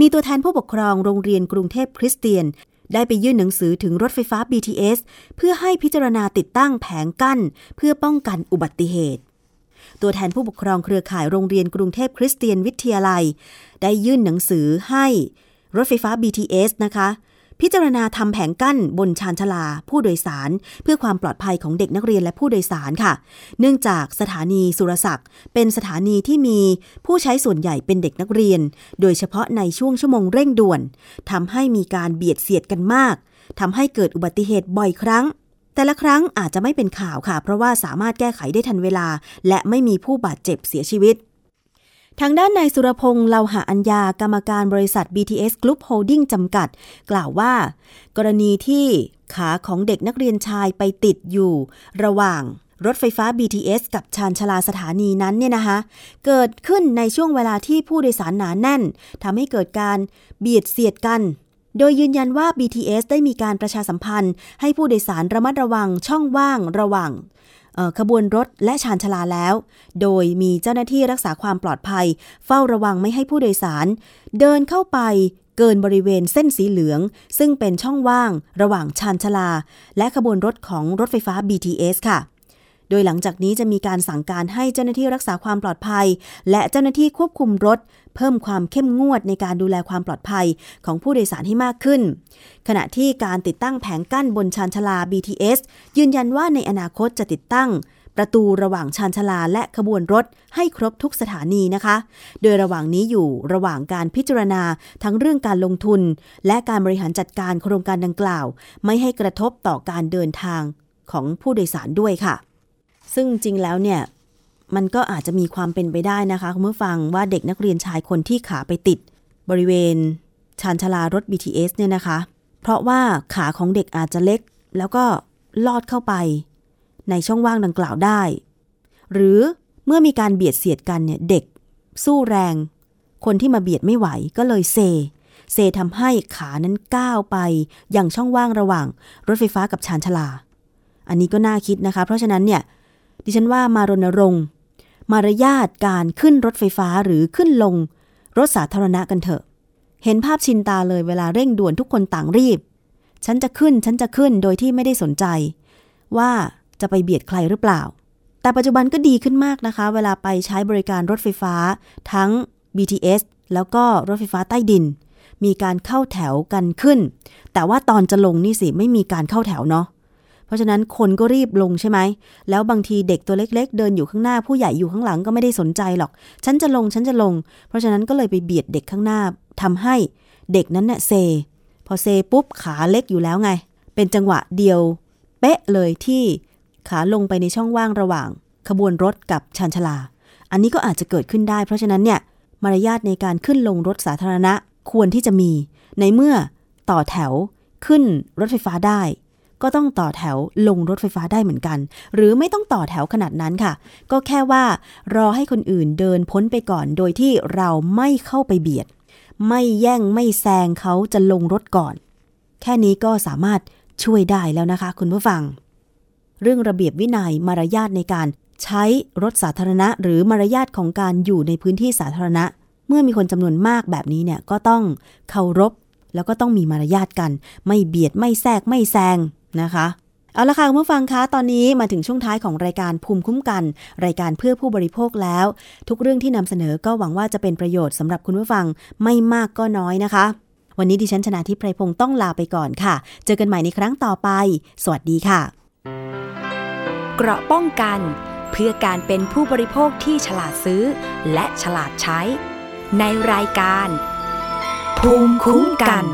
มีตัวแทนผู้ปกครองโรงเรียนกรุงเทพคริสเตียน ได้ไปยื่นหนังสือถึงรถไฟฟ้า BTS เพื่อให้พิจารณาติดตั้งแผงกั้น เพื่อป้องกันอุบัติเหตุ ตัวแทนผู้ปกครองเครือข่ายโรงเรียนกรุงเทพคริสเตียนวิทยาลัย ได้ยื่นหนังสือให้รถไฟฟ้า BTS นะคะ พิจารณาทำแผงกั้นบนชานชาลาผู้โดยสาร เพื่อความปลอดภัยของเด็กนักเรียนและผู้โดยสารค่ะ เนื่องจากสถานีสุรศักดิ์เป็นสถานีที่มีผู้ใช้ส่วนใหญ่เป็นเด็กนักเรียน โดยเฉพาะในช่วงชั่วโมงเร่งด่วนทำให้มีการเบียดเสียดกันมากทำให้เกิดอุบัติเหตุบ่อยครั้ง แต่ละครั้งอาจจะไม่เป็นข่าวค่ะ เพราะว่าสามารถแก้ไขได้ทันเวลา และไม่มีผู้บาดเจ็บเสียชีวิต ทางด้านนายสุรพงษ์เลาหะอัญญากรรมการบริษัท BTS Group Holding จำกัด กล่าวว่า กรณีที่ขาของเด็กนักเรียนชายไปติดอยู่ ระหว่างรถไฟฟ้า BTS กับชานชาลาสถานีนั้นเนี่ยนะคะ เกิดขึ้นในช่วงเวลาที่ผู้โดยสารหนาแน่นทำให้เกิดการเบียดเสียดกัน โดยยืนยันว่า BTS ได้มีการประชาสัมพันธ์ ให้ผู้โดยสารระมัดระวังช่องว่างระหว่างขบวนรถและชานชาลาแล้ว โดยมีเจ้าหน้าที่รักษาความปลอดภัย เฝ้าระวังไม่ให้ผู้โดยสาร เดินเข้าไปเกินบริเวณเส้นสีเหลือง ซึ่งเป็นช่องว่าง ระหว่างชานชาลา และขบวนรถของรถไฟฟ้า BTS ค่ะ โดยหลังจากนี้จะมีการสั่งการให้เจ้าหน้าที่รักษาความปลอดภัย และเจ้าหน้าที่ควบคุมรถ เพิ่มความเข้มงวดในการดูแลความปลอดภัยของผู้โดยสารให้มากขึ้น ขณะที่การติดตั้งแผงกั้นบนชานชาลา BTS ยืนยันว่าในอนาคตจะติดตั้งประตูระหว่างชานชาลาและขบวนรถให้ครบทุกสถานีนะคะ โดยระหว่างนี้อยู่ระหว่างการพิจารณาทั้งเรื่องการลงทุน และการบริหารจัดการโครงการดังกล่าว ไม่ให้กระทบต่อการเดินทางของผู้โดยสารด้วยค่ะ ซึ่งจริงแล้วเนี่ยมันก็อาจจะมีความเป็นไปได้นะคะคุณผู้ฟังว่าเด็กนักเรียนชายคนที่ขาไปติด บริเวณชานชลารถ BTS เนี่ยนะคะ เพราะว่าขาของเด็กอาจจะเล็ก แล้วก็ลอดเข้าไป ในช่องว่างดังกล่าวได้ หรือเมื่อมีการเบียดเสียดกันเนี่ยเด็กสู้แรง คนที่มาเบียดไม่ไหวก็เลยเซ เซทำให้ขานั้นก้าวไปอย่างช่องว่างระหว่าง รถไฟฟ้ากับชานชลา อันนี้ก็น่าคิดนะคะ เพราะฉะนั้นเนี่ย ดิฉันว่ามารณรงค์ มารยาทการขึ้นรถไฟฟ้าหรือขึ้นลง รถสาธารณะกันเถอะ เห็นภาพชินตาเลยเวลาเร่งด่วนทุกคนต่างรีบ ฉันจะขึ้นฉันจะขึ้นโดยที่ไม่ได้สนใจ ว่าจะไปเบียดใครหรือเปล่า แต่ปัจจุบันก็ดีขึ้นมากนะคะ เวลาไปใช้บริการรถไฟฟ้า ทั้ง BTS แล้วก็รถไฟฟ้าใต้ดิน มีการเข้าแถวกันขึ้น แต่ว่าตอนจะลงนี่สิไม่มีการเข้าแถวเนาะ เพราะฉะนั้นคนก็รีบลงใช่ไหม แล้วบางทีเด็กตัวเล็ก ๆ เดินอยู่ข้างหน้าผู้ใหญ่อยู่ข้างหลังก็ไม่ได้สนใจหรอก ฉันจะลงฉันจะลง เพราะฉะนั้นก็เลยไปเบียดเด็กข้างหน้าทำให้เด็กนั้นเน่ยเซ พอเซปุ๊บขาเล็กอยู่แล้วไง เป็นจังหวะเดียว เป๊ะเลยที่ขาลงไปในช่องว่างระหว่าง ขบวนรถกับชานชลา อันนี้ก็อาจจะเกิดขึ้นได้ เพราะฉะนั้นเนี่ยมารยาทในการขึ้นลงรถสาธารณะควรที่จะมี ในเมื่อต่อแถวขึ้นรถไฟฟ้าได้ ก็ต้องต่อแถวลงรถไฟฟ้าได้เหมือนกัน หรือไม่ต้องต่อแถวขนาดนั้นค่ะ ก็แค่ว่ารอให้คนอื่นเดินพ้นไปก่อน โดยที่เราไม่เข้าไปเบียด ไม่แย่งไม่แซงเขาจะลงรถก่อน แค่นี้ก็สามารถช่วยได้แล้วนะคะ คุณผู้ฟัง เรื่องระเบียบวินยัยมารยาทในการใช้รถสาธารณะ หรือมารยาทของการอยู่ในพื้นที่สาธารณะ เมื่อมีคนจำนวนมากแบบนี้เนี่ยก็ต้องเคารพแล้วก็ต้องมีมารยาทกัน ไม่เบียดไม่แทรกไม่แซง นะคะ เอาละค่ะคุณผู้ฟังคะ ตอนนี้มาถึงช่วงท้ายของรายการภูมิคุ้มกัน รายการเพื่อผู้บริโภคแล้ว ทุกเรื่องที่นำเสนอก็หวังว่าจะเป็นประโยชน์สำหรับคุณผู้ฟังไม่มากก็น้อยนะคะ วันนี้ดิฉันชนะทิพไพรพงศ์ต้องลาไปก่อนค่ะ เจอกันใหม่ในครั้งต่อไป สวัสดีค่ะ เกราะป้องกัน เพื่อการเป็นผู้บริโภคที่ฉลาดซื้อ และฉลาดใช้ ในรายการภูมิคุ้มกัน